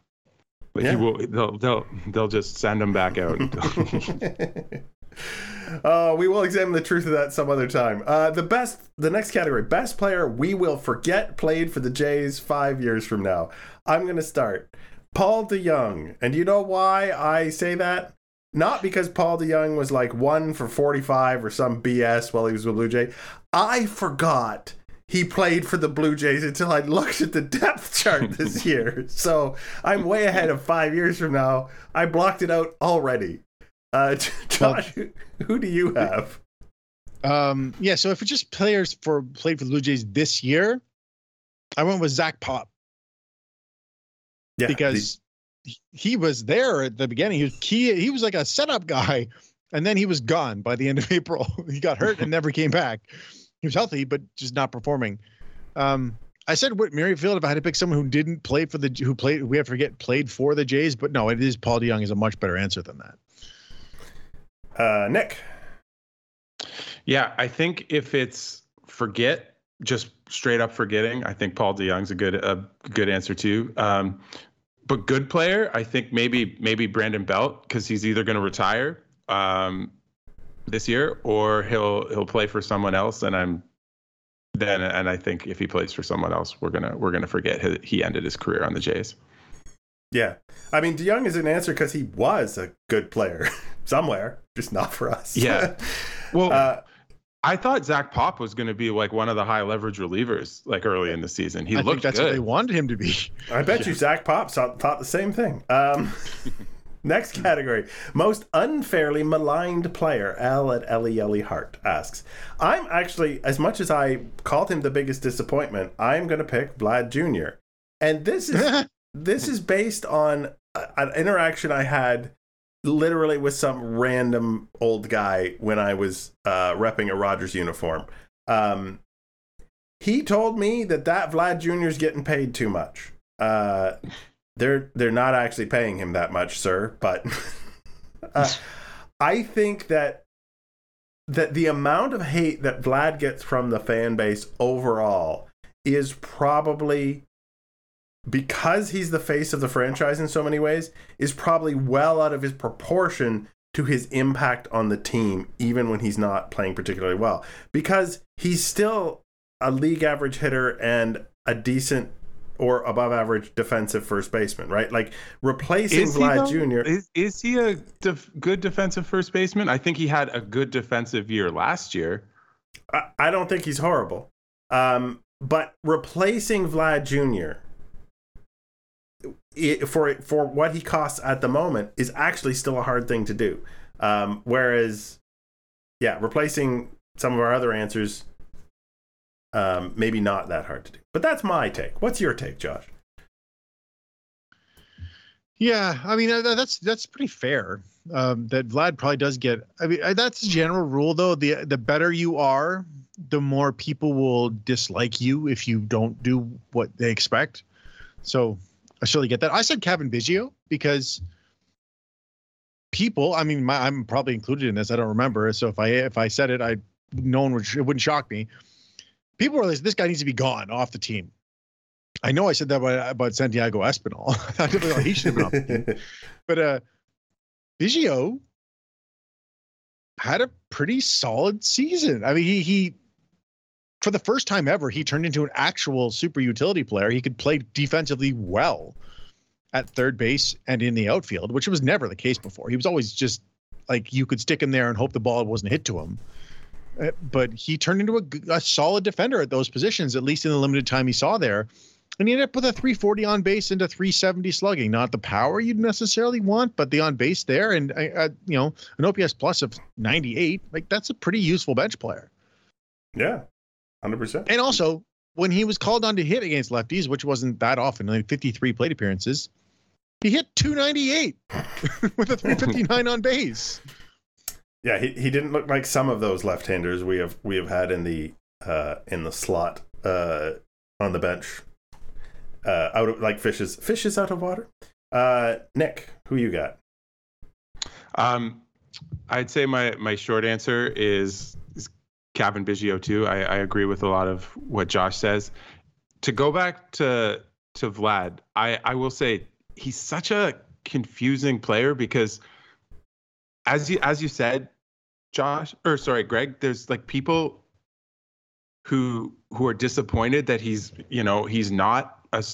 Like Yeah. he will, they'll they'll they'll just send him back out. uh, we will examine the truth of that some other time. Uh, the best, the next category, best player we will forget played for the Jays five years from now. I'm going to start. Paul DeJong. And you know why I say that? Not because Paul DeYoung was like one for 45 or some BS while he was with Blue Jay. I forgot he played for the Blue Jays until I looked at the depth chart this year. So I'm way ahead of five years from now. I blocked it out already. Uh, Josh, who, who do you have? um, yeah. So if it's just players for played for the Blue Jays this year, I went with Zach Pop Yeah, because he- he was there at the beginning. He was key. He was like a setup guy, and then he was gone by the end of April. he got hurt and never came back. He was healthy, but just not performing. Um, I said Whit Merrifield if I had to pick someone who didn't play for the who played we have to forget played for the Jays, but no, it is Paul DeJong is a much better answer than that. uh, Nick. yeah, I think if it's forget, just straight up forgetting, I think Paul DeJong's a good a good answer too. Um, but good player, I think maybe maybe Brandon Belt because he's either going to retire um, this year or he'll he'll play for someone else, and I'm then and I think if he plays for someone else, we're gonna we're gonna forget he, he ended his career on the Jays. Yeah, I mean DeJong is an answer because he was a good player somewhere, just not for us. Yeah. Well, uh, I thought Zach Pop was going to be like one of the high leverage relievers like early in the season. He I looked think that's what they wanted him to be. I bet you Zach Pop thought, thought the same thing. Um, next category: most unfairly maligned player. L at Ellie Ellie Hart asks. I'm actually, as much as I called him the biggest disappointment, I'm going to pick Vlad Jr. And this is this is based on an interaction I had literally with some random old guy when I was uh, repping a Rogers uniform. Um, he told me that that Vlad Jr. is getting paid too much. Uh, they're they're not actually paying him that much, sir. But uh, I think that that the amount of hate that Vlad gets from the fan base overall is probably because he's the face of the franchise in so many ways is probably well out of his proportion to his impact on the team even when he's not playing particularly well because he's still a league average hitter and a decent or above average defensive first baseman right like replacing Is Vlad? Jr. Is, is he a def- good defensive first baseman? I think he had a good defensive year last year. I, I don't think he's horrible. Um, but replacing Vlad Jr. i- for for what he costs at the moment is actually still a hard thing to do. Um, whereas, yeah, replacing some of our other answers, um, maybe not that hard to do. But that's my take. What's your take, Josh? Yeah, I mean uh, that's that's pretty fair. Um, that Vlad probably does get. I mean uh, that's a general rule though. The the better you are, the more people will dislike you if you don't do what they expect. So I surely get that. I said Cavan Biggio because people. I mean, my, I'm probably included in this. I don't remember. So if I if I said it, I no one would it wouldn't shock me. People were like, this guy needs to be gone off the team. I know I said that about, about Santiago Espinal. He should have been off the team. But uh, Biggio had a pretty solid season. I mean, he he for the first time ever, he turned into an actual super utility player. He could play defensively well at third base and in the outfield, which was never the case before. He was always just like you could stick him there and hope the ball wasn't hit to him. Uh, but he turned into a, a solid defender at those positions, at least in the limited time he saw there. And he ended up with a 340 on base and a 370 slugging. Not the power you'd necessarily want, but the on base there, and uh, uh you know an OPS plus of 98. Like that's a pretty useful bench player. Yeah, hundred percent. And also, when he was called on to hit against lefties, which wasn't that often, like 53 plate appearances, he hit 298 with a 359 on base. Yeah, he, he didn't look like some of those left-handers we have we have had in the uh, in the slot uh, on the bench. Uh, out of like fishes fishes out of water. Uh, Nick, who you got? Um, I'd say my my short answer is, is Cavan Biggio too. I, I agree with a lot of what Josh says. To go back to to Vlad, I I will say he's such a confusing player because as you as you said, Josh or sorry, Greg, there's like people who who are disappointed that he's you know he's not a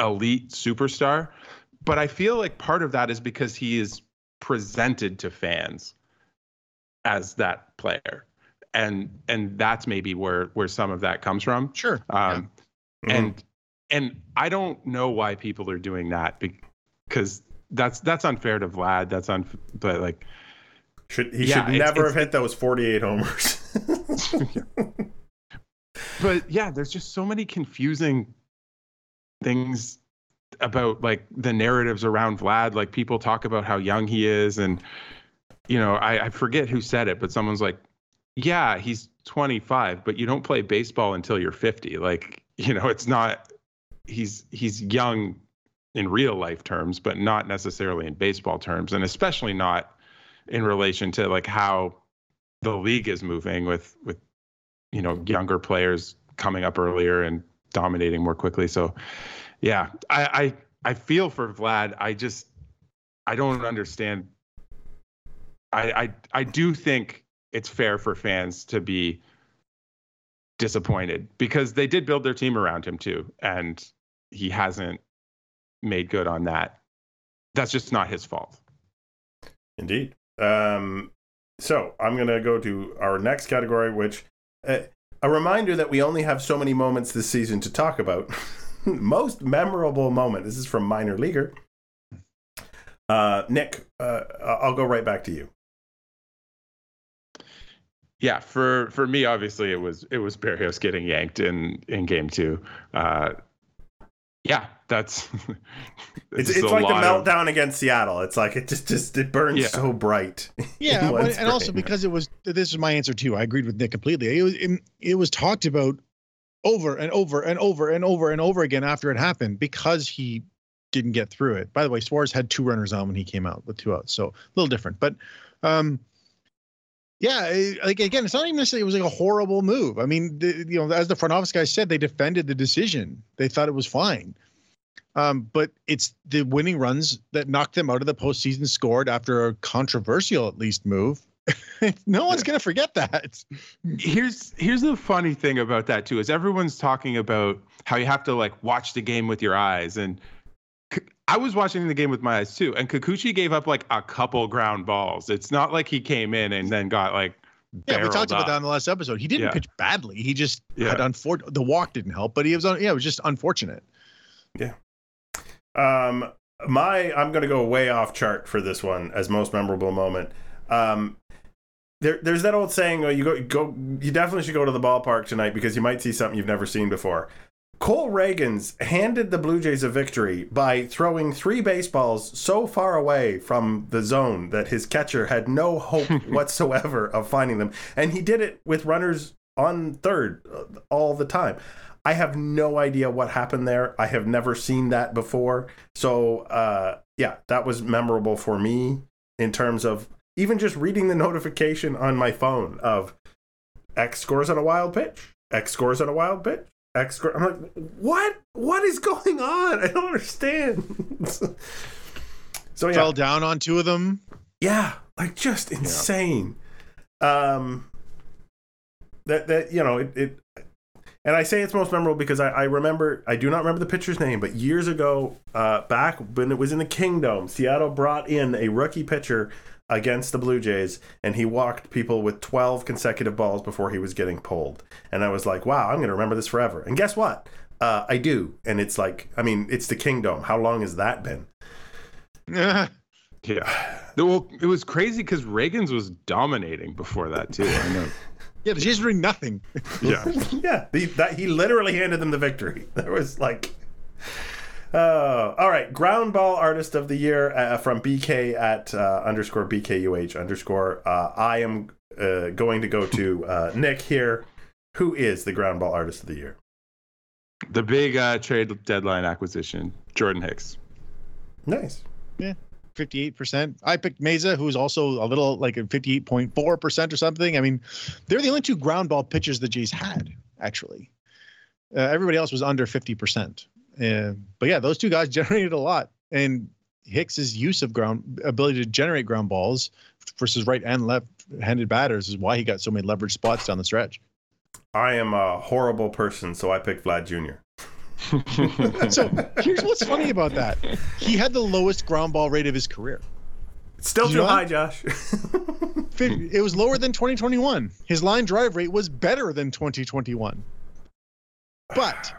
elite superstar, but I feel like part of that is because he is presented to fans as that player, and and that's maybe where where some of that comes from. Sure. Um, yeah. and mm-hmm. and I don't know why people are doing that because that's that's unfair to Vlad. That's un but like should he yeah, should never have hit those 48 homers. but yeah, there's just so many confusing things about like the narratives around Vlad. Like people talk about how young he is, and you know, I, I forget who said it, but someone's like, "Yeah, he's 25, but you don't play baseball until you're 50." Like, you know, it's not. He's he's young in real life terms, but not necessarily in baseball terms, and especially not in relation to like how the league is moving with with you know younger players coming up earlier and dominating more quickly. So yeah, I I, I feel for Vlad. I just I don't understand. I, I I do think it's fair for fans to be disappointed because they did build their team around him too, and he hasn't made good on that. That's just not his fault. Indeed. Um, so I'm going to go to our next category, which uh, a reminder that we only have so many moments this season to talk about. Most memorable moment. This is from Minor Leaguer. Uh, Nick, uh, I'll go right back to you. Yeah, for for me, obviously it was it was Berrios getting yanked in in game two. Uh, yeah, that's it's, it's, like the meltdown of... against Seattle. It's like it just just it burns yeah. so bright. Yeah, but, and also because it was this is my answer too. I agreed with Nick completely. It was it, it was talked about over and over and over and over and over again after it happened because he didn't get through it. By the way, Suarez had two runners on when he came out with two outs, so a little different. But um, yeah, like again, it's not even necessarily it was like a horrible move. I mean, the, you know, as the front office guy said, they defended the decision. They thought it was fine. Um, but it's the winning runs that knocked them out of the postseason scored after a controversial, at least, move. no one's gonna forget that. Here's here's the funny thing about that too is everyone's talking about how you have to like watch the game with your eyes, and I was watching the game with my eyes too, and Kikuchi gave up like a couple ground balls. It's not like he came in and then got like yeah, we talked up. about that in the last episode. He didn't yeah. pitch badly. He just yeah. had unfortunate. The walk didn't help, but he was on. Yeah, it was just unfortunate. Yeah. Um, my I'm gonna go way off chart for this one as most memorable moment. Um, there, there's that old saying: oh, you go, go, you definitely should go to the ballpark tonight because you might see something you've never seen before. Cole Ragans handed the Blue Jays a victory by throwing three baseballs so far away from the zone that his catcher had no hope whatsoever of finding them, and he did it with runners on third uh, all the time. I have no idea what happened there. I have never seen that before. So, uh, yeah, that was memorable for me in terms of even just reading the notification on my phone of X scores on a wild pitch, X scores on a wild pitch, X. I'm like, what? What is going on? I don't understand. so yeah, Fell down on two of them. yeah, like just insane. Um, that that you know it, it and I say it's most memorable because I, I remember I do not remember the pitcher's name, but years ago, uh, back when it was in the Kingdome, Seattle brought in a rookie pitcher against the Blue Jays, and he walked people with twelve consecutive balls before he was getting pulled. And I was like, wow, I'm going to remember this forever. And guess what? Uh, I do, and it's like, I mean, it's the Kingdome. How long has that been? Yeah. Well, it was crazy because Ragans was dominating before that too. I know. Yeah, the Jays were doing nothing. Yeah. yeah, the, that he literally handed them the victory. There was like, uh, all right, ground ball artist of the year uh, from BK at uh, underscore BKUH underscore. Uh, I am uh, going to go to uh, Nick here. Who is the ground ball artist of the year? The big uh, trade deadline acquisition, Jordan Hicks. Nice. 58%. I picked Mayza, who's also a little like a 58.4% or something. I mean, they're the only two ground ball pitchers the Jays had, actually. Uh, everybody else was under 50%. Uh, but yeah, those two guys generated a lot. And Hicks's use of ground ability to generate ground balls versus right and left handed batters is why he got so many leverage spots down the stretch. I am a horrible person, so I picked Vlad Jr. So here's what's funny about that he had the lowest ground ball rate of his career. It's still too high. Josh. It was lower than 2021. His line drive rate was better than 2021. But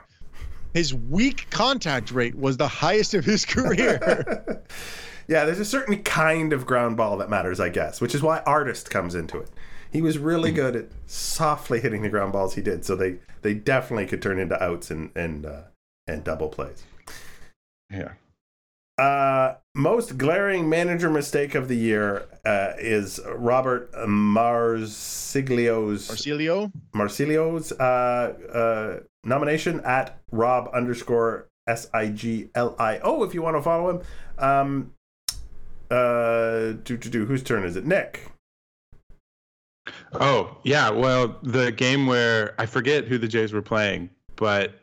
his weak contact rate was the highest of his career. yeah, there's a certain kind of ground ball that matters, I guess, which is why artist comes into it. He was really hmm. good at softly hitting the ground balls he did, so they they definitely could turn into outs and and uh, and double plays. Yeah. Uh, most glaring manager mistake of the year uh, is Robert Marsiglio's Marcelio, Marsilio's uh, uh, nomination at Rob underscore S I G L I O. If you want to follow him, um, uh, do do do. Whose turn is it? Nick. Oh, yeah. Well, the game where I forget who the Jays were playing, but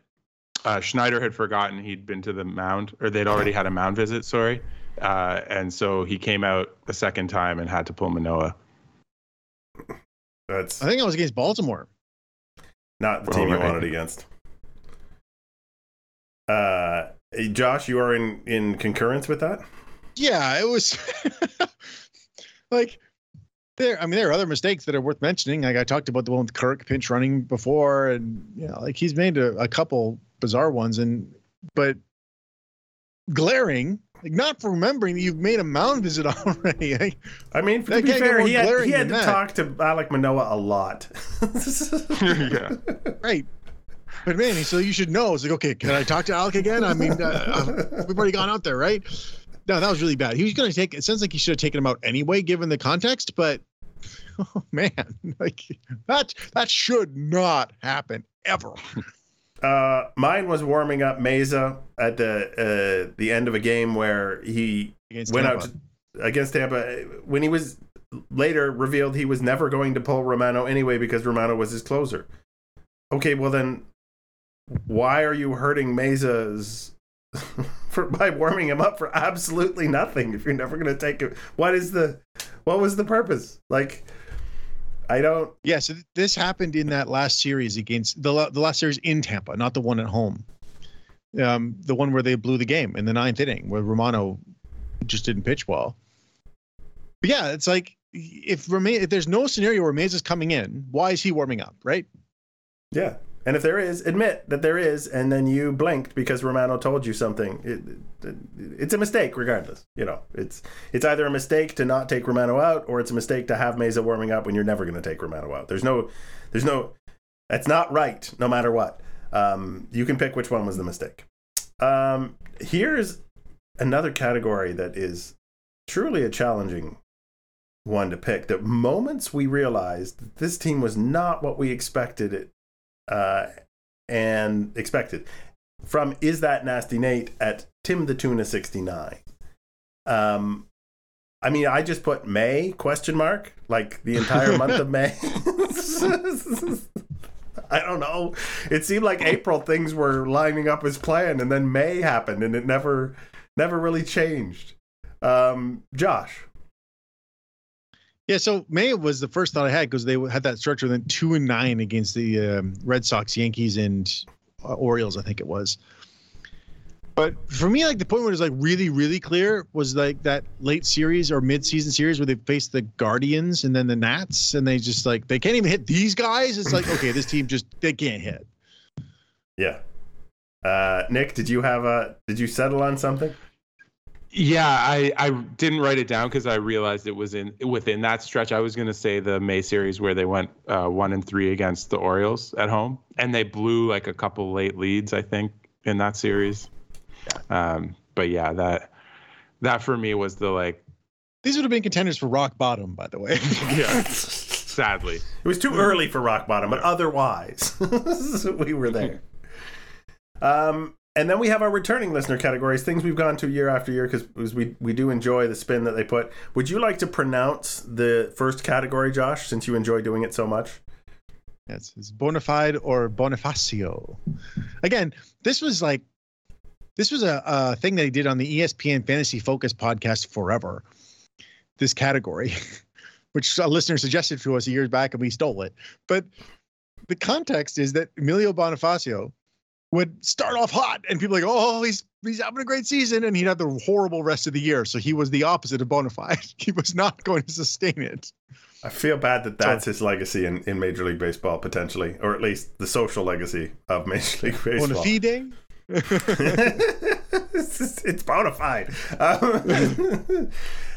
uh, Schneider had forgotten he'd been to the mound, or they'd already had a mound visit, sorry. Uh, and so he came out a second time and had to pull Manoah. That's I think I was against Baltimore. not the Well, team you right. wanted against. Uh, Josh, you are in in concurrence with that. Yeah, it was like there. I mean, there are other mistakes that are worth mentioning. Like I talked about the one with Kirk pinch running before, and you know, like he's made a, a couple bizarre ones, and but glaring, like not for remembering that you've made a mound visit already. Like, I mean, to That be can't get fair, more he had, glaring he had to that. talk to Alek Manoah a lot. yeah. right. But man, so you should know. It's like, okay, can I talk to Alek again? I mean, uh, uh, we've already gone out there, right? No, that was really bad. He was going to take. It sounds like he should have taken him out anyway, given the context. But oh man, like that that should not happen ever. Uh, mine was warming up Mayza at the uh, the end of a game where he Against went Tampa. out to, against Tampa when he was later revealed he was never going to pull Romano anyway because Romano was his closer. Okay, well then, why are you hurting Mayza's for by warming him up for absolutely nothing if you're never going to take it? What is the what was the purpose? Like, I don't. Yeah, so th- this happened in that last series against the the last series in Tampa, not the one at home. Um, the one where they blew the game in the ninth inning, where Romano just didn't pitch well. But yeah, it's like if Rema- if there's no scenario where Mays is coming in, why is he warming up, right? Yeah. And if there is, admit that there is, and then you blinked because Romano told you something. It, it, it's a mistake, regardless. You know, it's it's either a mistake to not take Romano out, or it's a mistake to have Mayza warming up when you're never going to take Romano out. There's no, there's no, that's not right, no matter what. Um, you can pick which one was the mistake. Um, here's another category that is truly a challenging one to pick. The moments we realized that this team was not what we expected it uh, and expected from is that nasty Nate at Tim the Tuna 69. Um, I mean, I just put May question mark like the entire month of May. I don't know. It seemed like April things were lining up as planned, and then May happened, and it never, never really changed. Um, Josh. Yeah, so May was the first thought I had because they had that structure then two and nine against the um, Red Sox, Yankees, and uh, Orioles, I think it was. But for me, like the point where it was like really, really clear was like that late series or mid-season series where they faced the Guardians and then the Nats, and they just like they can't even hit these guys. It's like okay, this team just they can't hit. Yeah. Uh, Nick, did you have a? Did you settle on something? Yeah, I, I didn't write it down because I realized it was in within that stretch. I was going to say the May series where they went uh, one and three against the Orioles at home, and they blew like a couple late leads, I think, in that series. Um, but yeah, that that for me was the like. These would have been contenders for rock bottom, by the way. yeah, sadly, it was too early for rock bottom, but otherwise, we were there. Um, and then we have our returning listener categories, things we've gone to year after year because we we do enjoy the spin that they put. Would you like to pronounce the first category, Josh, since you enjoy doing it so much? Yes, it's bona fide or bonifacio. Again, this was like this was a, a thing that he did on the ESPN Fantasy Focus podcast forever. This category, which a listener suggested to us years back, and we stole it. But the context is that Emilio Bonifacio would start off hot and people like, oh, he's he's having a great season, and he'd have the horrible rest of the year. So he was the opposite of bona fide. He was not going to sustain it. I feel bad that that's his legacy in, in Major League Baseball potentially, or at least the social legacy of Major League Baseball. Bona fide. it's, it's bona fide. Um,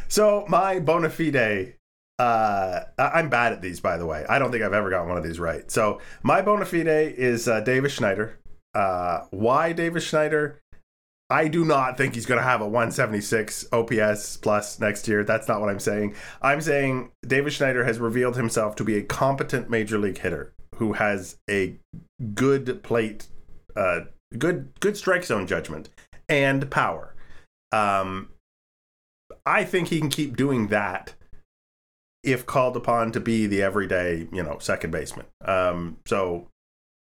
so my bona fide uh, I'm bad at these, by the way. I don't think I've ever gotten one of these right. So my bona fide is uh, Davis Schneider. Uh, why Davis Schneider? I do not think he's going to have a 176 OPS plus next year. That's not what I'm saying. I'm saying Davis Schneider has revealed himself to be a competent major league hitter who has a good plate, uh, good good strike zone judgment and power. Um, I think he can keep doing that if called upon to be the everyday, you know, second baseman. Um, so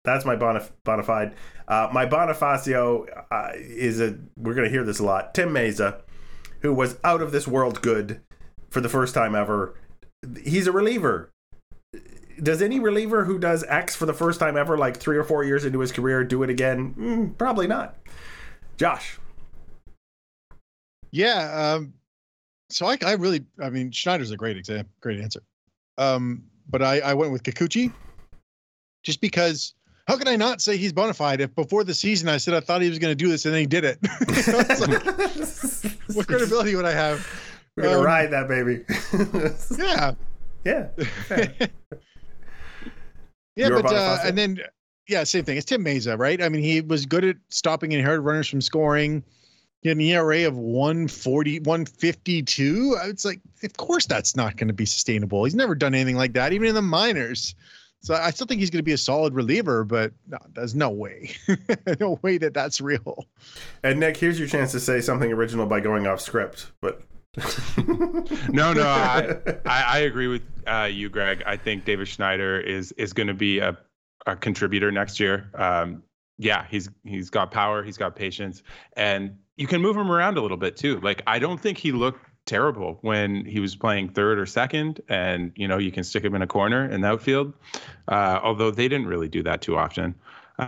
that's my bonaf- bona fide. Uh, my Bonifacio uh, is a, we're going to hear this a lot, Tim Mayza, who was out of this world good for the first time ever. He's a reliever. Does any reliever who does X for the first time ever, like three or four years into his career, do it again? Mm, probably not. Josh. Yeah. Um, so I, I really, I mean, Schneider's a great example, great answer. Um, but I, I went with Kikuchi just because how can I not say he's bona fide if before the season I said I thought he was going to do this and then he did it? like, what credibility would I have? We're gonna um, ride that baby. yeah. Yeah. yeah, but uh, and then yeah, same thing. It's Tim Mayza, right? I mean, he was good at stopping inherited runners from scoring. He had an ERA of 140, 152. It's like, of course, that's not going to be sustainable. He's never done anything like that, even in the minors. So I still think he's going to be a solid reliever, but no, there's no way, no way that that's real. And Nick, here's your chance to say something original by going off script, but. no, no, I, I, I agree with uh, you, Greg. I think David Schneider is is going to be a, a contributor next year. Um, yeah, he's he's got power, he's got patience, and you can move him around a little bit too. Like I don't think he looked terrible when he was playing third or second, and you know you can stick him in a corner in the outfield. Uh, although they didn't really do that too often.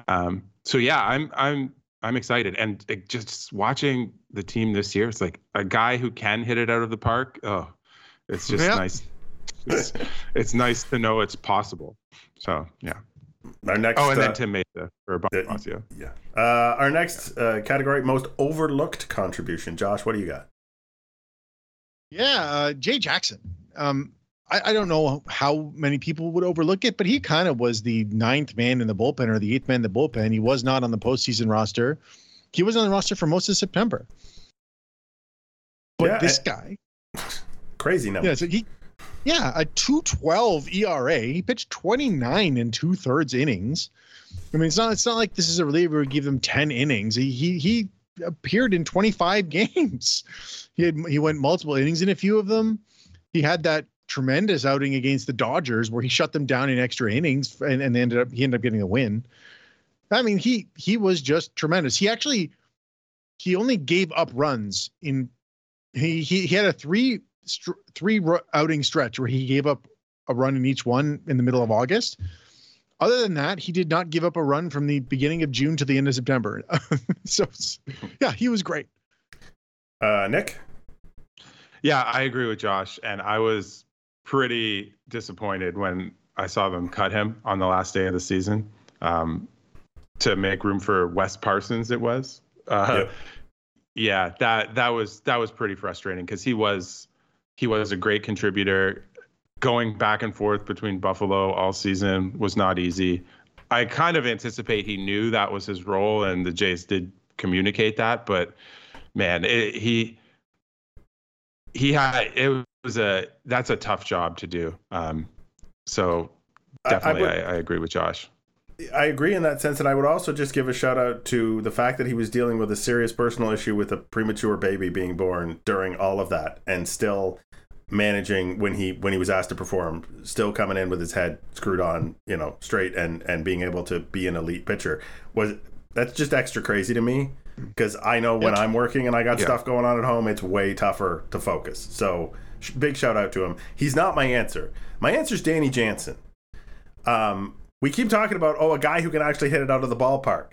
Um, so yeah, I'm I'm I'm excited, and it, just watching the team this year, it's like a guy who can hit it out of the park. Oh, it's just yeah. nice. It's, it's nice to know it's possible. So yeah. Our next. Oh, and then uh, Tim Mayza or Bonifacio. Yeah. Uh, our next uh, category: most overlooked contribution. Josh, what do you got? Yeah, uh, Jay Jackson. Um, I, I, don't know how many people would overlook it, but he kind of was the ninth man in the bullpen or the eighth man in the bullpen. He was not on the postseason roster. He was on the roster for most of September. But yeah, this guy, crazy number. Yeah, so he, yeah, a two twelve ERA. He pitched twenty nine and two thirds innings. I mean, it's not it's not like this is a reliever who give them ten innings. He he he appeared in 25 games. He had he went multiple innings in a few of them. He had that tremendous outing against the Dodgers where he shut them down in extra innings and, and ended up he ended up getting a win. I mean, he he was just tremendous. He actually he only gave up runs in he he, he had a three three outing stretch where he gave up a run in each one in the middle of August. Other than that, he did not give up a run from the beginning of June to the end of September. so, yeah, he was great. Uh, Nick? Yeah, I agree with Josh. And I was pretty disappointed when I saw them cut him on the last day of the season um, to make room for Wes Parsons, it was. Uh, yep. Yeah, that that was that was pretty frustrating because he was he was a great contributor going back and forth between Buffalo all season was not easy. I kind of anticipate he knew that was his role, and the Jays did communicate that. But man, it, he he had it was a that's a tough job to do. Um, so definitely, I, I, would, I, I agree with Josh. I agree in that sense, and I would also just give a shout out to the fact that he was dealing with a serious personal issue with a premature baby being born during all of that, and still managing when he when he was asked to perform, still coming in with his head screwed on, you know, straight and and being able to be an elite pitcher was that's just extra crazy to me because I know when I'm working and I got yeah. stuff going on at home, it's way tougher to focus. So big shout out to him. He's not my answer. My answer is Danny Jansen. Um, we keep talking about oh a guy who can actually hit it out of the ballpark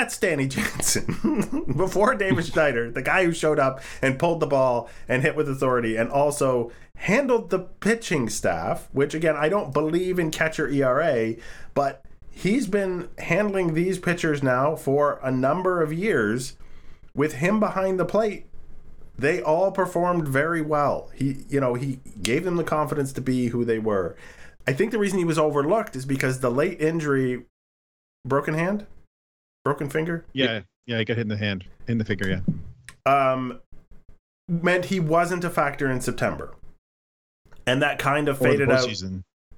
that's Danny Jansen. Before David Schneider, the guy who showed up and pulled the ball and hit with authority and also handled the pitching staff, which again, I don't believe in catcher ERA, but he's been handling these pitchers now for a number of years with him behind the plate. They all performed very well. He, you know, he gave them the confidence to be who they were. I think the reason he was overlooked is because the late injury, broken hand, broken finger. Yeah, yeah, he got hit in the hand, in the finger. Yeah. Um, meant he wasn't a factor in September, and that kind of faded out.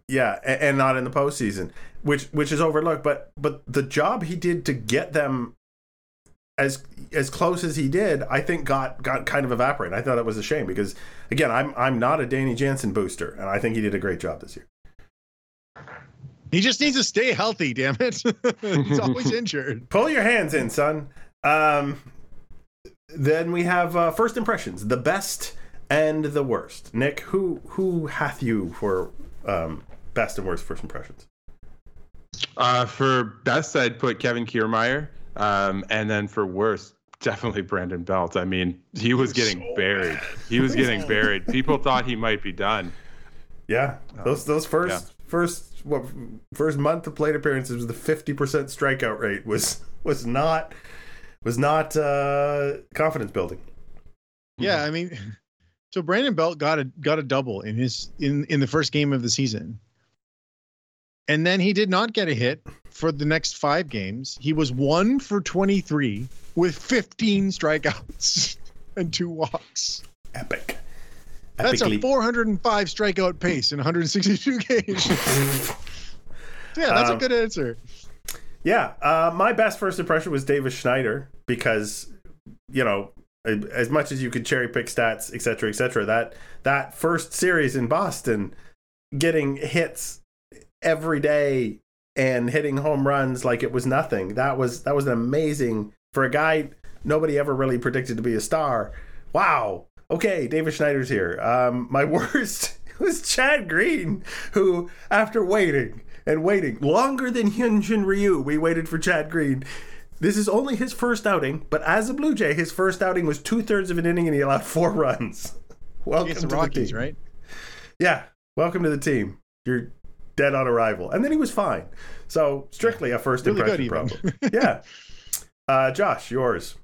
Yeah, and, and not in the postseason, which which is overlooked. But but the job he did to get them as as close as he did, I think got got kind of evaporated. I thought it was a shame because again, I'm I'm not a Danny Jansen booster, and I think he did a great job this year. He just needs to stay healthy, damn it. He's always injured. Pull your hands in, son. Um, then we have uh, first impressions, the best and the worst. Nick, who who hath you for um, best and worst first impressions? Uh, for best, I'd put Kevin Kiermaier, um, and then for worst, definitely Brandon Belt. I mean, he was getting so buried. Bad. He was getting buried. People thought he might be done. Yeah, those those first yeah. First what first month of plate appearances was the fifty percent strikeout rate was was not was not uh, confidence building. Yeah, I mean, so Brandon Belt got a got a double in his in in the first game of the season, and then he did not get a hit for the next five games. He was one for twenty three with fifteen strikeouts and two walks. Epic. That's a 405 strikeout pace in 162 games. yeah, that's um, a good answer. Yeah, uh, my best first impression was Davis Schneider because, you know, as much as you could cherry pick stats, et cetera, et cetera, that that first series in Boston, getting hits every day and hitting home runs like it was nothing. That was that was an amazing for a guy nobody ever really predicted to be a star. Wow, okay, David Schneider's here. Um, my worst was Chad Green, who, after waiting and waiting longer than Hyunjin Ryu, we waited for Chad Green. This is only his first outing, but as a Blue Jay, his first outing was two thirds of an inning and he allowed four runs. Welcome to Rockies, the team. right? Yeah, welcome to the team. You're dead on arrival, and then he was fine. So strictly a first really impression problem. yeah. Uh, Josh, yours.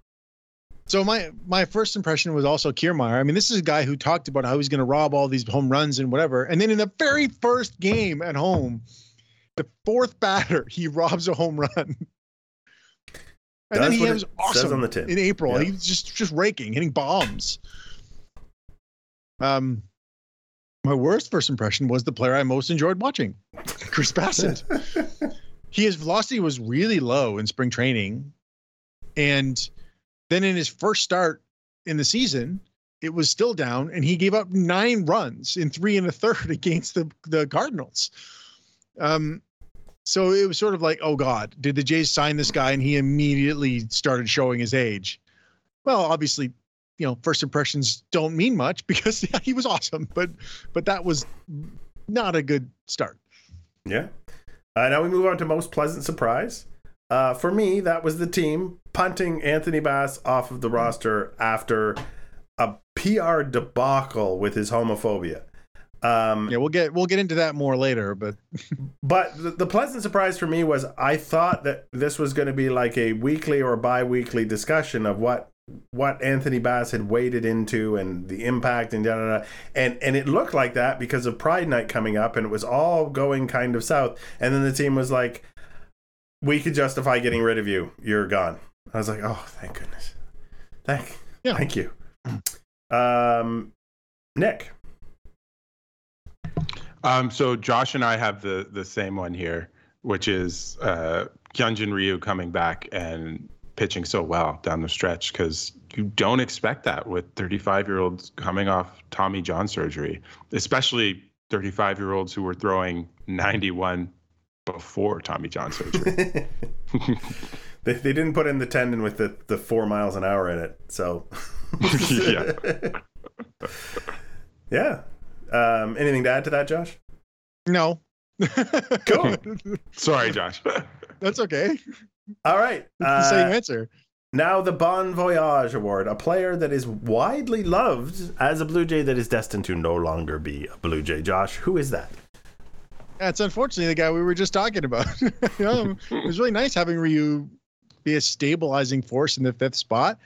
So my my first impression was also Kiermaier. I mean, this is a guy who talked about how he's going to rob all these home runs and whatever, and then in the very first game at home, the fourth batter he robs a home run. And That's then he was awesome on the in April. Yeah. He was just just raking, hitting bombs. Um, my worst first impression was the player I most enjoyed watching, Chris Bassitt. his velocity was really low in spring training, and then in his first start in the season, it was still down, and he gave up nine runs in three and a third against the the Cardinals. Um, so it was sort of like, oh God, did the Jays sign this guy? And he immediately started showing his age. Well, obviously, you know, first impressions don't mean much because yeah, he was awesome, but but that was not a good start. Yeah. Uh, now we move on to most pleasant surprise. Uh, for me, that was the team punting Anthony Bass off of the roster after a PR debacle with his homophobia. Um, Yeah, we'll get we'll get into that more later, but but the, the pleasant surprise for me was I thought that this was going to be like a weekly or bi-weekly discussion of what what Anthony Bass had waded into and the impact and da da da. And and it looked like that because of Pride Night coming up and it was all going kind of south. And then the team was like, We could justify getting rid of you. You're gone. I was like, Oh, thank goodness. Thank Yeah. thank you. Um Nick. Um, so Josh and I have the the same one here, which is uh, Hyunjin Ryu coming back and pitching so well down the stretch because you don't expect that with 35 year olds coming off Tommy John surgery, especially 35 year olds who were throwing 91 before Tommy John surgery. they, they didn't put in the tendon with the, the four miles an hour in it. So, yeah. yeah. Um, anything to add to that, Josh? no. Cool. Sorry, Josh. That's okay. All right. It's the same Uh, answer. now, the Bon Voyage Award, a player that is widely loved as a Blue Jay that is destined to no longer be a Blue Jay. Josh, who is that? That's unfortunately the guy we were just talking about. you know, it was really nice having Ryu be a stabilizing force in the fifth spot.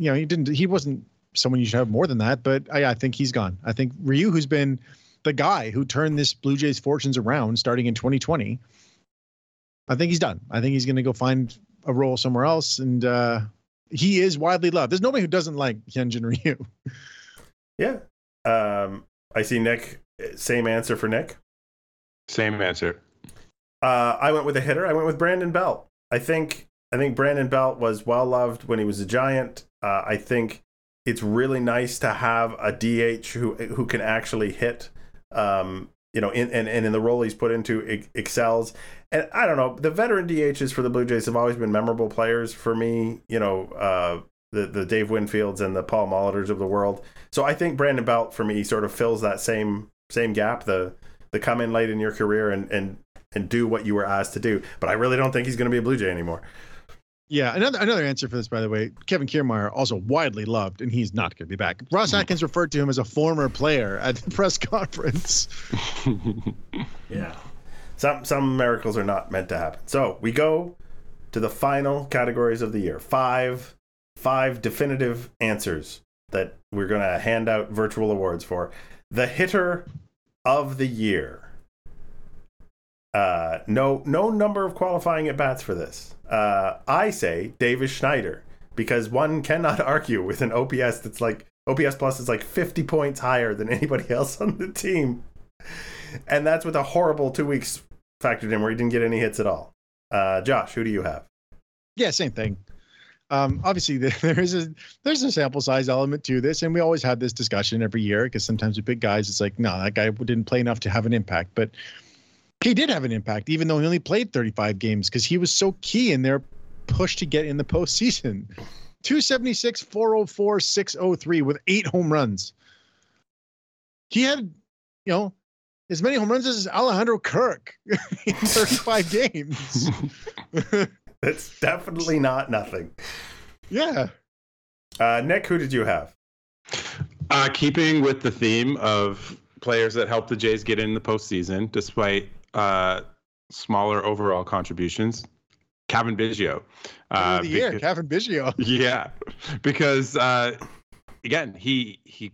You know, he didn't. He wasn't someone you should have more than that. But I, I think he's gone. I think Ryu, who's been the guy who turned this Blue Jays fortunes around starting in 2020, I think he's done. I think he's going to go find a role somewhere else, and uh, he is widely loved. There's nobody who doesn't like Hyunjin Ryu. Yeah. Um, I see Nick. Same answer for Nick. Same answer. Uh, I went with a hitter. I went with Brandon Belt. I think I think Brandon Belt was well loved when he was a Giant. Uh, I think it's really nice to have a DH who who can actually hit. Um, you know, in, and, and in the role he's put into ex- excels. And I don't know, the veteran DHs for the Blue Jays have always been memorable players for me. You know, uh, the the Dave Winfields and the Paul Molitors of the world. So I think Brandon Belt for me sort of fills that same same gap. The the come in late in your career and and and do what you were asked to do. But I really don't think he's going to be a Blue Jay anymore. Yeah, another another answer for this, by the way, Kevin Kiermaier also widely loved, and he's not going to be back. Ross hmm. Atkins referred to him as a former player at the press conference. Yeah. Some some miracles are not meant to happen. So we go to the final categories of the year. Five five definitive answers that we're gonna hand out virtual awards for. The hitter of the year. Uh, no no number of qualifying at bats for this. Uh, I say Davis Schneider because one cannot argue with an OPS that's like OPS plus is like 50 points higher than anybody else on the team. And that's with a horrible two weeks factored in where he didn't get any hits at all. Uh, Josh, who do you have? Yeah, same thing. Um, obviously, there is a there's a sample size element to this, and we always have this discussion every year because sometimes with big guys, it's like, no, that guy didn't play enough to have an impact, but he did have an impact, even though he only played 35 games because he was so key in their push to get in the postseason. 276, 404, 603 with eight home runs. He had, you know, as many home runs as Alejandro Kirk in 35 games. That's definitely not nothing. yeah. Uh, Nick, who did you have? Uh, keeping with the theme of players that helped the Jays get in the postseason despite uh, smaller overall contributions, Cavan Biggio. Uh, the year, because- Cavan Biggio. yeah, because uh, again, he he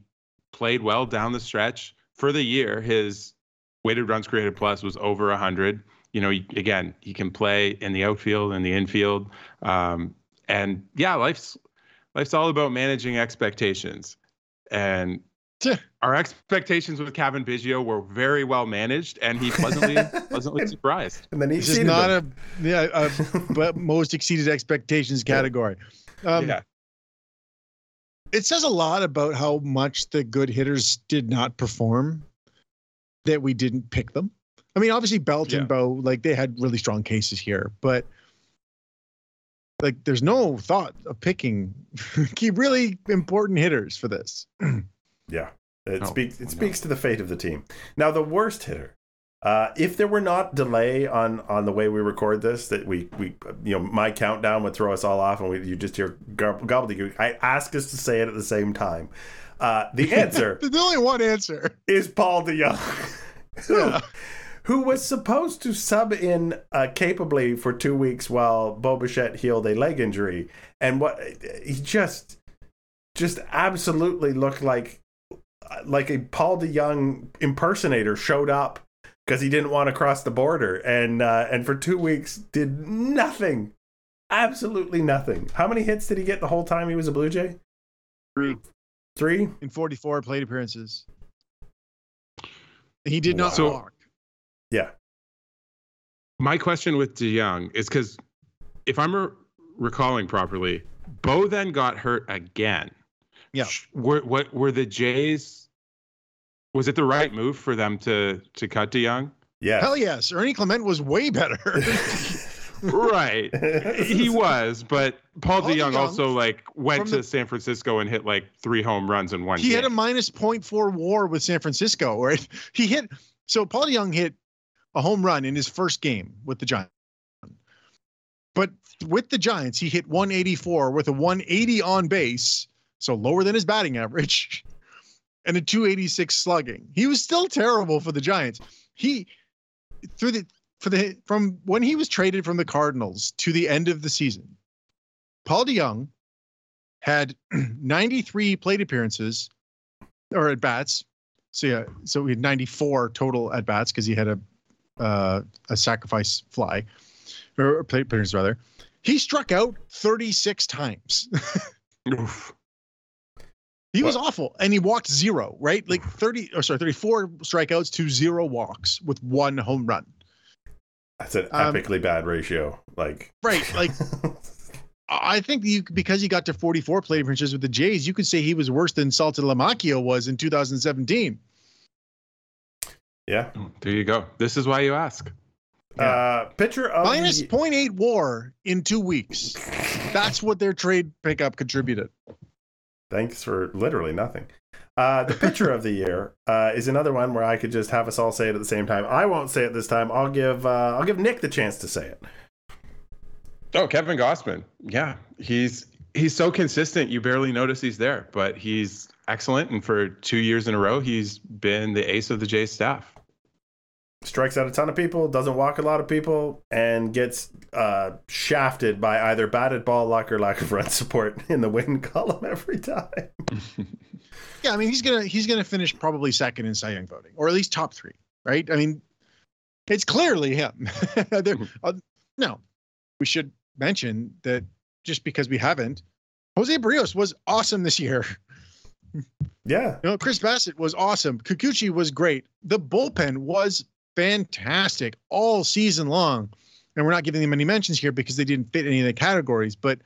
played well down the stretch for the year. His weighted runs created plus was over hundred. You know, again, he can play in the outfield and the infield, um, and yeah, life's life's all about managing expectations. And our expectations with Cavan Biggio were very well managed, and he pleasantly pleasantly surprised. And then he This not them. a yeah a but most exceeded expectations category. Um, yeah, it says a lot about how much the good hitters did not perform that we didn't pick them. I mean, obviously Belt Yeah. and Bow, like they had really strong cases here, but like there's no thought of picking key really important hitters for this. Yeah, it No, speaks. It no. speaks to the fate of the team. Now, the worst hitter. Uh, if there were not delay on on the way we record this, that we we you know my countdown would throw us all off, and we, you just hear gob- gobbledygook. I ask us to say it at the same time. Uh, the answer There's only one answer. is Paul DeJong, who, who was supposed to sub in uh, capably for two weeks while Bo Bichette healed a leg injury, and what he just just absolutely looked like like a Paul DeJong impersonator showed up because he didn't want to cross the border, and uh, and for two weeks did nothing, absolutely nothing. How many hits did he get the whole time he was a Blue Jay? Three. Three. In 44 plate appearances. He did not Wow. walk. Yeah. My question with DeJong is because if I'm re- recalling properly, Bo then got hurt again. Yeah. Were what were the Jays? Was it the right move for them to to cut DeJong? Yeah. Hell yes. Ernie Clement was way better. right. he was, but Paul, Paul DeJong DeJong, also like went to the- San Francisco and hit like three home runs in one he game. had a minus 0.4 war with San Francisco, right? He hit so Paul Young hit a home run in his first game with the Giants. But with the Giants, he hit 184 with a 180 on base, so lower than his batting average, and a 286 slugging. He was still terrible for the Giants. He through the for the from when he was traded from the Cardinals to the end of the season, Paul DeJong had 93 plate appearances or at bats. So yeah, so we had 94 total at bats because he had a uh, a sacrifice fly or plate appearance rather. He struck out 36 times. Oof. he was awful, and he walked zero. Right, like 30 or sorry, 34 strikeouts to zero walks with one home run. That's an Um, epically bad ratio. Like, Right, like I think you because he got to 44 plate appearances with the Jays, you could say he was worse than Saltalamacchia was in 2017. Yeah. There you go. This is why you ask. Uh, pitcher of Minus the, 0.8 WAR in two weeks. That's what their trade pickup contributed. Thanks for literally nothing. Uh, the pitcher of the year uh, is another one where I could just have us all say it at the same time. I won't say it this time. I'll give uh, I'll give Nick the chance to say it. Oh, Kevin Gausman. Yeah, he's he's so consistent. You barely notice he's there, but he's excellent. And for two years in a row, he's been the ace of the Jays staff. Strikes out a ton of people, doesn't walk a lot of people, and gets uh, shafted by either batted ball luck or lack of run support in the win column every time. Yeah, I mean he's gonna he's gonna finish probably second in Cy Young voting, or at least top three, right? I mean, it's clearly him. There- uh, no, we should mention that just because we haven't, Jose Berrios was awesome this year. Yeah, You know, Chris Bassitt was awesome. Kikuchi was great. The bullpen was fantastic all season long. And we're not giving them any mentions here because they didn't fit any of the categories, but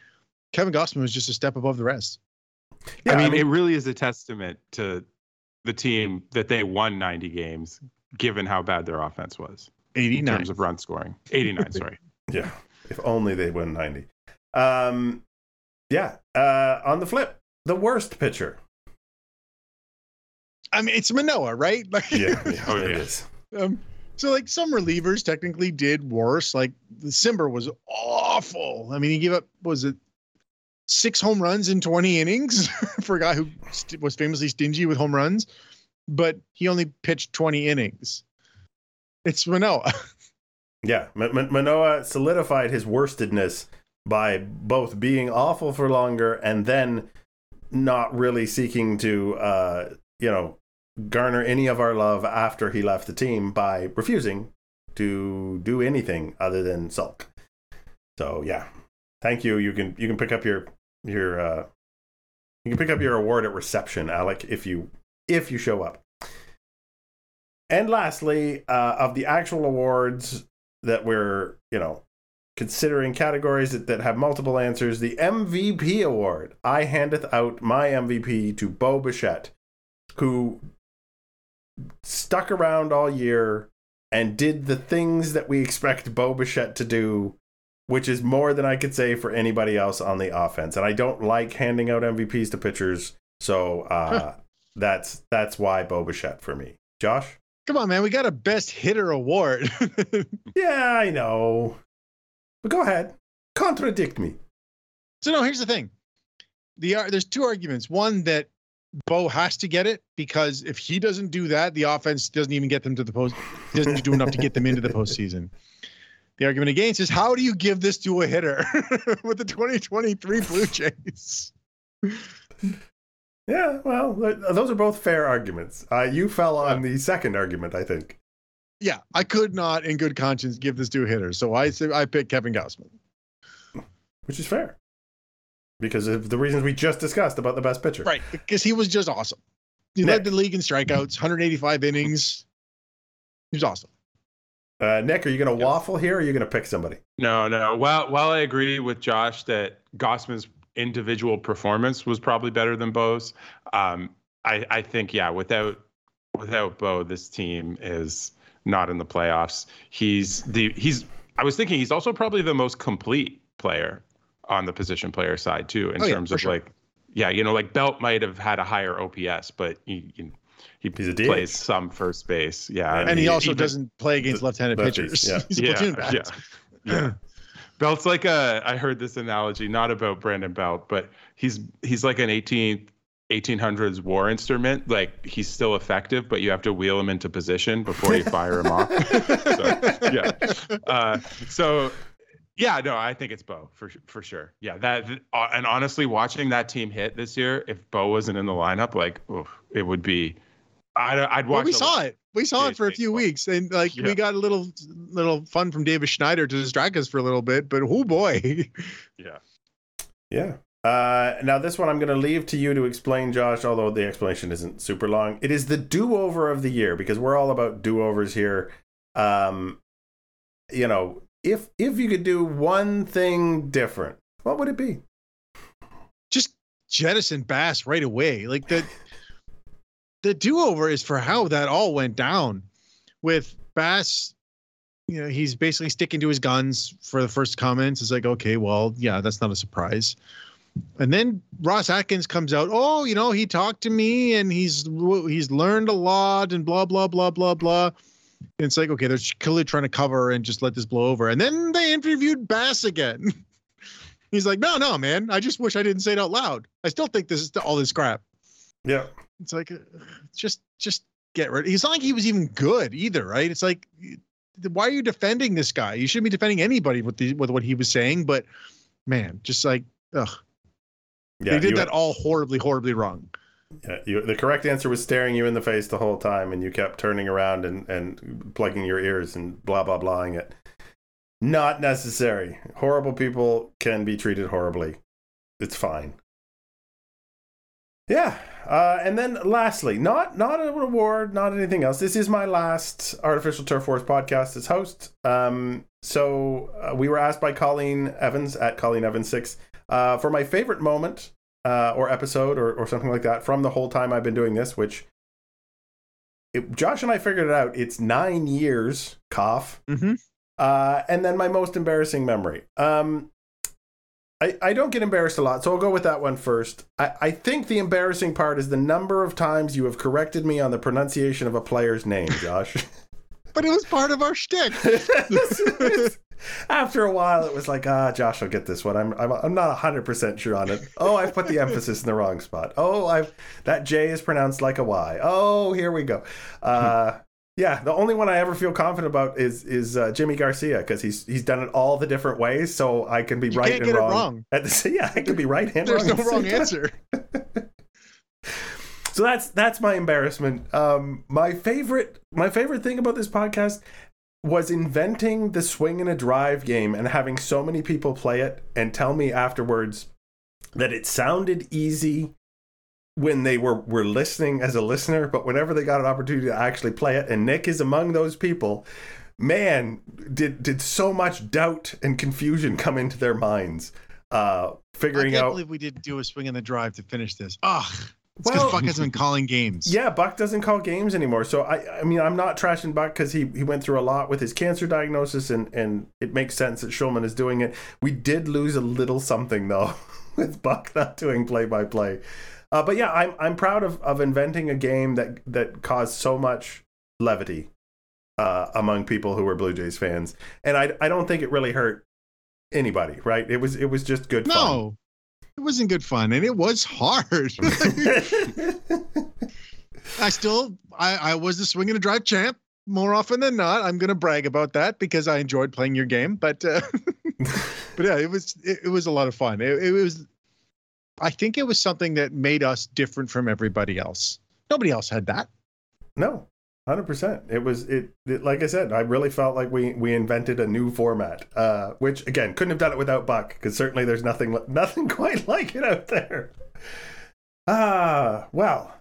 Kevin Gausman was just a step above the rest. yeah. I, mean, it really is a testament to the team that they won 90 games, given how bad their offense was in 89. terms of run scoring. 89, sorry. Yeah, if only they win 90. Um, yeah, uh, on the flip, the worst pitcher. I mean, it's Manoah, right? Like, Yeah, yeah Oh, it yeah. is. um, so like some relievers technically did worse. Like the Cimber was awful. I mean, he gave up was it six home runs in 20 innings for a guy who st- was famously stingy with home runs, but he only pitched 20 innings. It's Manoah. Yeah, M- M- Manoah solidified his worstedness by both being awful for longer and then not really seeking to, uh, you know, garner any of our love after he left the team by refusing to do anything other than sulk. So yeah, thank you. You can you can pick up your your uh, you can pick up your award at reception, Alek, if you if you show up. And lastly, uh, of the actual awards that we're you know considering categories that, that have multiple answers, the MVP award, I handeth out my MVP to Bo Bichette, who stuck around all year and did the things that we expect Bo Bichette to do, which is more than I could say for anybody else on the offense. And I don't like handing out MVPs to pitchers, so uh, that's that's why Bo Bichette for me. Josh? Come on, man. We got a best hitter award. Yeah, I know. But go ahead. Contradict me. so no, here's the thing. The there's two arguments. One that Bo has to get it because if he doesn't do that, the offense doesn't even get them to the post. Doesn't do enough to get them into the postseason. The argument against is how do you give this to a hitter with the 2023 Blue Jays? Yeah, well, those are both fair arguments. Uh, you fell on the second argument, I think. Yeah, I could not, in good conscience, give this to a hitter. So I I picked Kevin Gausman. which is fair because of the reasons we just discussed about the best pitcher. Right, because he was just awesome. He Nick. led the league in strikeouts, 185 innings. He was awesome. Uh, Nick, are you going to waffle here or are you going to pick somebody? No, no. While while I agree with Josh that Gausman's individual performance was probably better than Bo's, um, I, I think yeah, without without Bo, this team is not in the playoffs. He's the he's. I was thinking he's also probably the most complete player on the position player side too, in Oh, terms for of sure. like, yeah, you know, like Belt might have had a higher OPS, but he he, he He's a plays some first base. Yeah, And he he- also even- doesn't play against left-handed lefties, pitchers. yeah. He's a platoon bat. yeah, yeah. Belt's like a. I heard this analogy, not about Brandon Belt, but he's he's like an 18th 1800s war instrument. Like he's still effective, but you have to wheel him into position before you fire him off. So, yeah. Uh, so yeah, no, I think it's Bo for for sure. Yeah, that uh, and honestly, watching that team hit this year, if Bo wasn't in the lineup, like oof, it would be. I'd, I'd watch. Well, we saw it. We saw it for a few baseball. weeks, and like Yeah. we got a little little fun from David Schneider to distract us for a little bit. But oh boy, Yeah. Yeah. Uh, now, this one I'm going to leave to you to explain, Josh, although the explanation isn't super long. It is the do over of the year because we're all about do overs here. Um, you know, if if you could do one thing different, what would it be? just jettison Bass right away. Like the the do over is for how that all went down with Bass. You know, he's basically sticking to his guns for the first comments. It's like, okay, well, yeah, that's not a surprise. And then Ross Atkins comes out. Oh, you know, he talked to me and he's he's learned a lot and blah blah blah blah blah. It's like, okay, they're clearly trying to cover and just let this blow over. And then they interviewed Bass again. He's like, no, no, man. I just wish I didn't say it out loud. I still think this is all this crap. Yeah. It's like, just, just get rid. It's not like he was even good either, right? It's like, why are you defending this guy? You shouldn't be defending anybody with the with what he was saying. But man, just like, ugh, Yeah. they did that all horribly, horribly wrong. Yeah, you, the correct answer was staring you in the face the whole time, and you kept turning around and, and plugging your ears and blah blah blahing it. Not necessary. Horrible people can be treated horribly. It's fine. Yeah, uh, and then lastly, not not a reward, not anything else. This is my last artificial turf wars podcast as host. Um, so uh, we were asked by Colleen Evans at Colleen Evans six uh, for my favorite moment uh, or episode or, or something like that from the whole time I've been doing this, which it, Josh and I figured it out. It's nine years, cough. Mm-hmm. Uh, and then my most embarrassing memory. Um, I, I don't get embarrassed a lot, so I'll go with that one first. I, I think the embarrassing part is the number of times you have corrected me on the pronunciation of a player's name, Josh. But it was part of our shtick. After a while, it was like, ah, Josh will get this one. I'm, I'm, I'm not 100% sure on it. Oh, I've put the emphasis in the wrong spot. Oh, I've that J is pronounced like a Y. Oh, here we go. Uh, yeah, the only one I ever feel confident about is is uh, Jimmy Garcia because he's he's done it all the different ways, so I can be You right can't and get it wrong. wrong. At the yeah, I can be right and There's wrong. no wrong answer. So that's that's my embarrassment. Um, my favorite my favorite thing about this podcast was inventing the swing and a drive game and having so many people play it and tell me afterwards that it sounded easy when they were were listening as a listener, but whenever they got an opportunity to actually play it, and Nick is among those people. man, did did so much doubt and confusion come into their minds, uh, I figuring can't out. believe we didn't do a swing in the drive to finish this. Ugh. Because Well- Buck hasn't been calling games. Yeah, Buck doesn't call games anymore. So I, I mean, I'm not trashing Buck because he, he went through a lot with his cancer diagnosis, and and it makes sense that Shulman is doing it. We did lose a little something though with Buck not doing play by play. Uh, but yeah, I'm I'm proud of, of inventing a game that that caused so much levity uh, among people who were Blue Jays fans, and I I don't think it really hurt anybody. Right? It was it was just good fun. No, it wasn't good fun, and it was hard. I still, I, I was the swing and a drive champ more often than not. I'm going to brag about that because I enjoyed playing your game. But, uh, but yeah, it was, it, it was a lot of fun. It, it was, I think it was something that made us different from everybody else. Nobody else had that. No, hundred percent. It was it, it. Like I said, I really felt like we we invented a new format, uh, which again couldn't have done it without Buck, because certainly there's nothing nothing quite like it out there. Ah, well,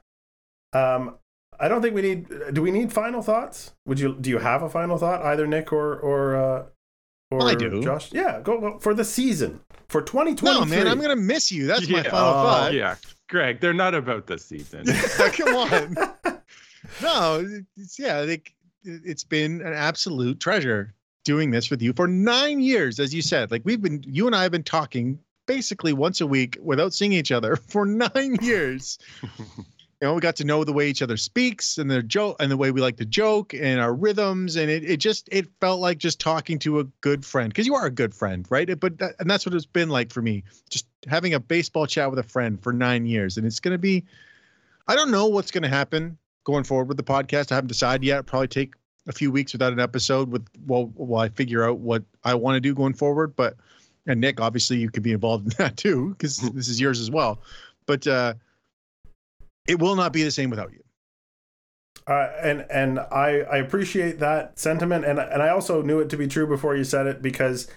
um, I don't think we need. Do we need final thoughts? Would you? Do you have a final thought, either Nick or or uh, or I do. Josh? Yeah, go, go for the season for 2023. No, man, I'm going to miss you. That's my Yeah. final Oh, thought. Yeah, Greg, they're not about this season. Come on. no, it's, yeah, like, it- it's been an absolute treasure doing this with you for nine years, as you said. Like we've been, you and I have been talking basically once a week without seeing each other for nine years. you know, we got to know the way each other speaks and their joke and the way we like to joke and our rhythms, and it it just it felt like just talking to a good friend because you are a good friend, right? But that, and that's what it's been like for me, just having a baseball chat with a friend for nine years, and it's gonna be. I don't know what's going to happen going forward with the podcast. I haven't decided yet. Probably take a few weeks without an episode with while while I figure out what I want to do going forward. But and Nick, obviously, you could be involved in that too because this is yours as well. But uh, it will not be the same without you. Uh, and and I, I appreciate that sentiment, and and I also knew it to be true before you said it because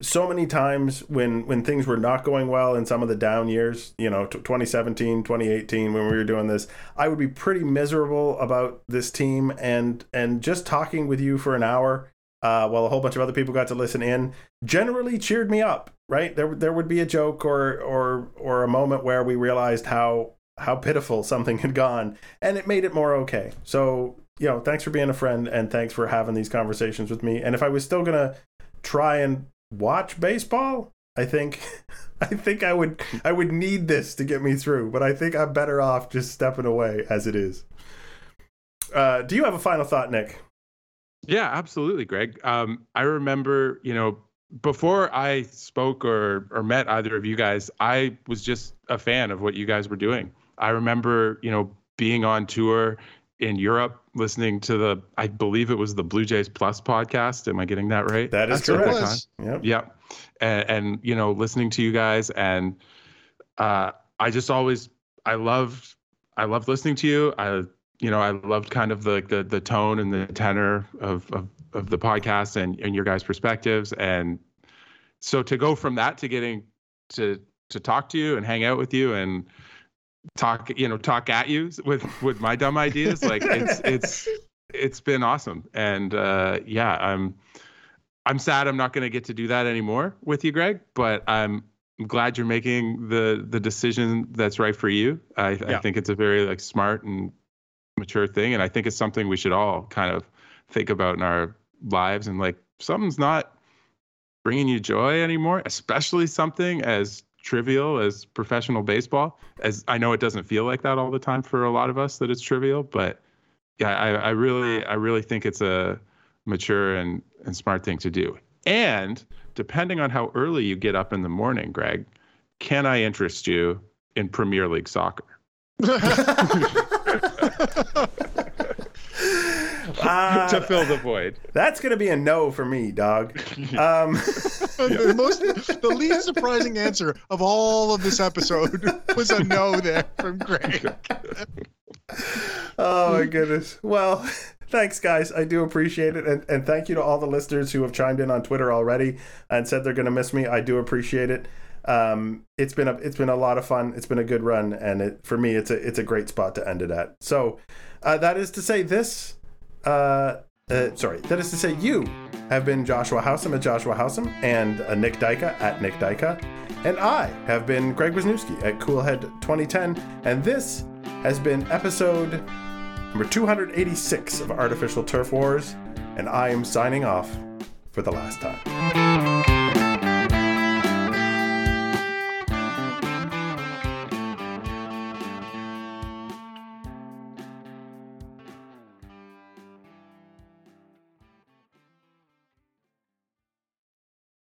so many times when when things were not going well in some of the down years, you know, t- 2017, 2018, when we were doing this, I would be pretty miserable about this team, and and just talking with you for an hour, uh, while a whole bunch of other people got to listen in, generally cheered me up. Right there, there would be a joke or or or a moment where we realized how how pitiful something had gone and it made it more okay so you know thanks for being a friend and thanks for having these conversations with me and if i was still gonna try and watch baseball i think i think i would i would need this to get me through but i think i'm better off just stepping away as it is uh, do you have a final thought nick Yeah, absolutely, Greg. Um, I remember, you know, before I spoke or or met either of you guys, I was just a fan of what you guys were doing. I remember, you know, being on tour in Europe, listening to the, I believe it was the Blue Jays Plus podcast. Am I getting that right? that is That's correct was. yep. Yeah, and, and you know, listening to you guys, and uh, I just always, I loved, I loved listening to you. I, you know, I loved kind of the the, the tone and the tenor of, of of the podcast and and your guys' perspectives, and so to go from that to getting to to talk to you and hang out with you and talk, you know, talk at you with with my dumb ideas, like it's it's it's been awesome, and uh, yeah, I'm. I'm sad I'm not going to get to do that anymore with you, Greg. But I'm glad you're making the the decision that's right for you. I, I think it's a very like smart and mature thing, and I think it's something we should all kind of think about in our lives. And like something's not bringing you joy anymore, especially something as trivial as professional baseball. As I know it doesn't feel like that all the time for a lot of us that it's trivial, but yeah, I, I really I really think it's a mature and, and smart thing to do. And depending on how early you get up in the morning, Greg, can I interest you in Premier League soccer? Ah, to fill the void. that's gonna be a no for me dog um the most, the least surprising answer of all of this episode was a no there from Greg. Oh my goodness. Well, thanks guys. I do appreciate it. And, and thank you to all the listeners who have chimed in on Twitter already and said they're gonna miss me. I do appreciate it. Um, it's been a it's been a lot of fun. It's been a good run, and it for me it's a it's a great spot to end it at. So uh, that is to say, this uh, uh, sorry, that is to say, you have been Joshua Howsam at Joshua Howsam and uh, Nick Dyka at Nick Dyka. And I have been Greg Wisniewski at Coolhead 2010. And this has been episode number 286 of Artificial Turf Wars. And I am signing off for the last time.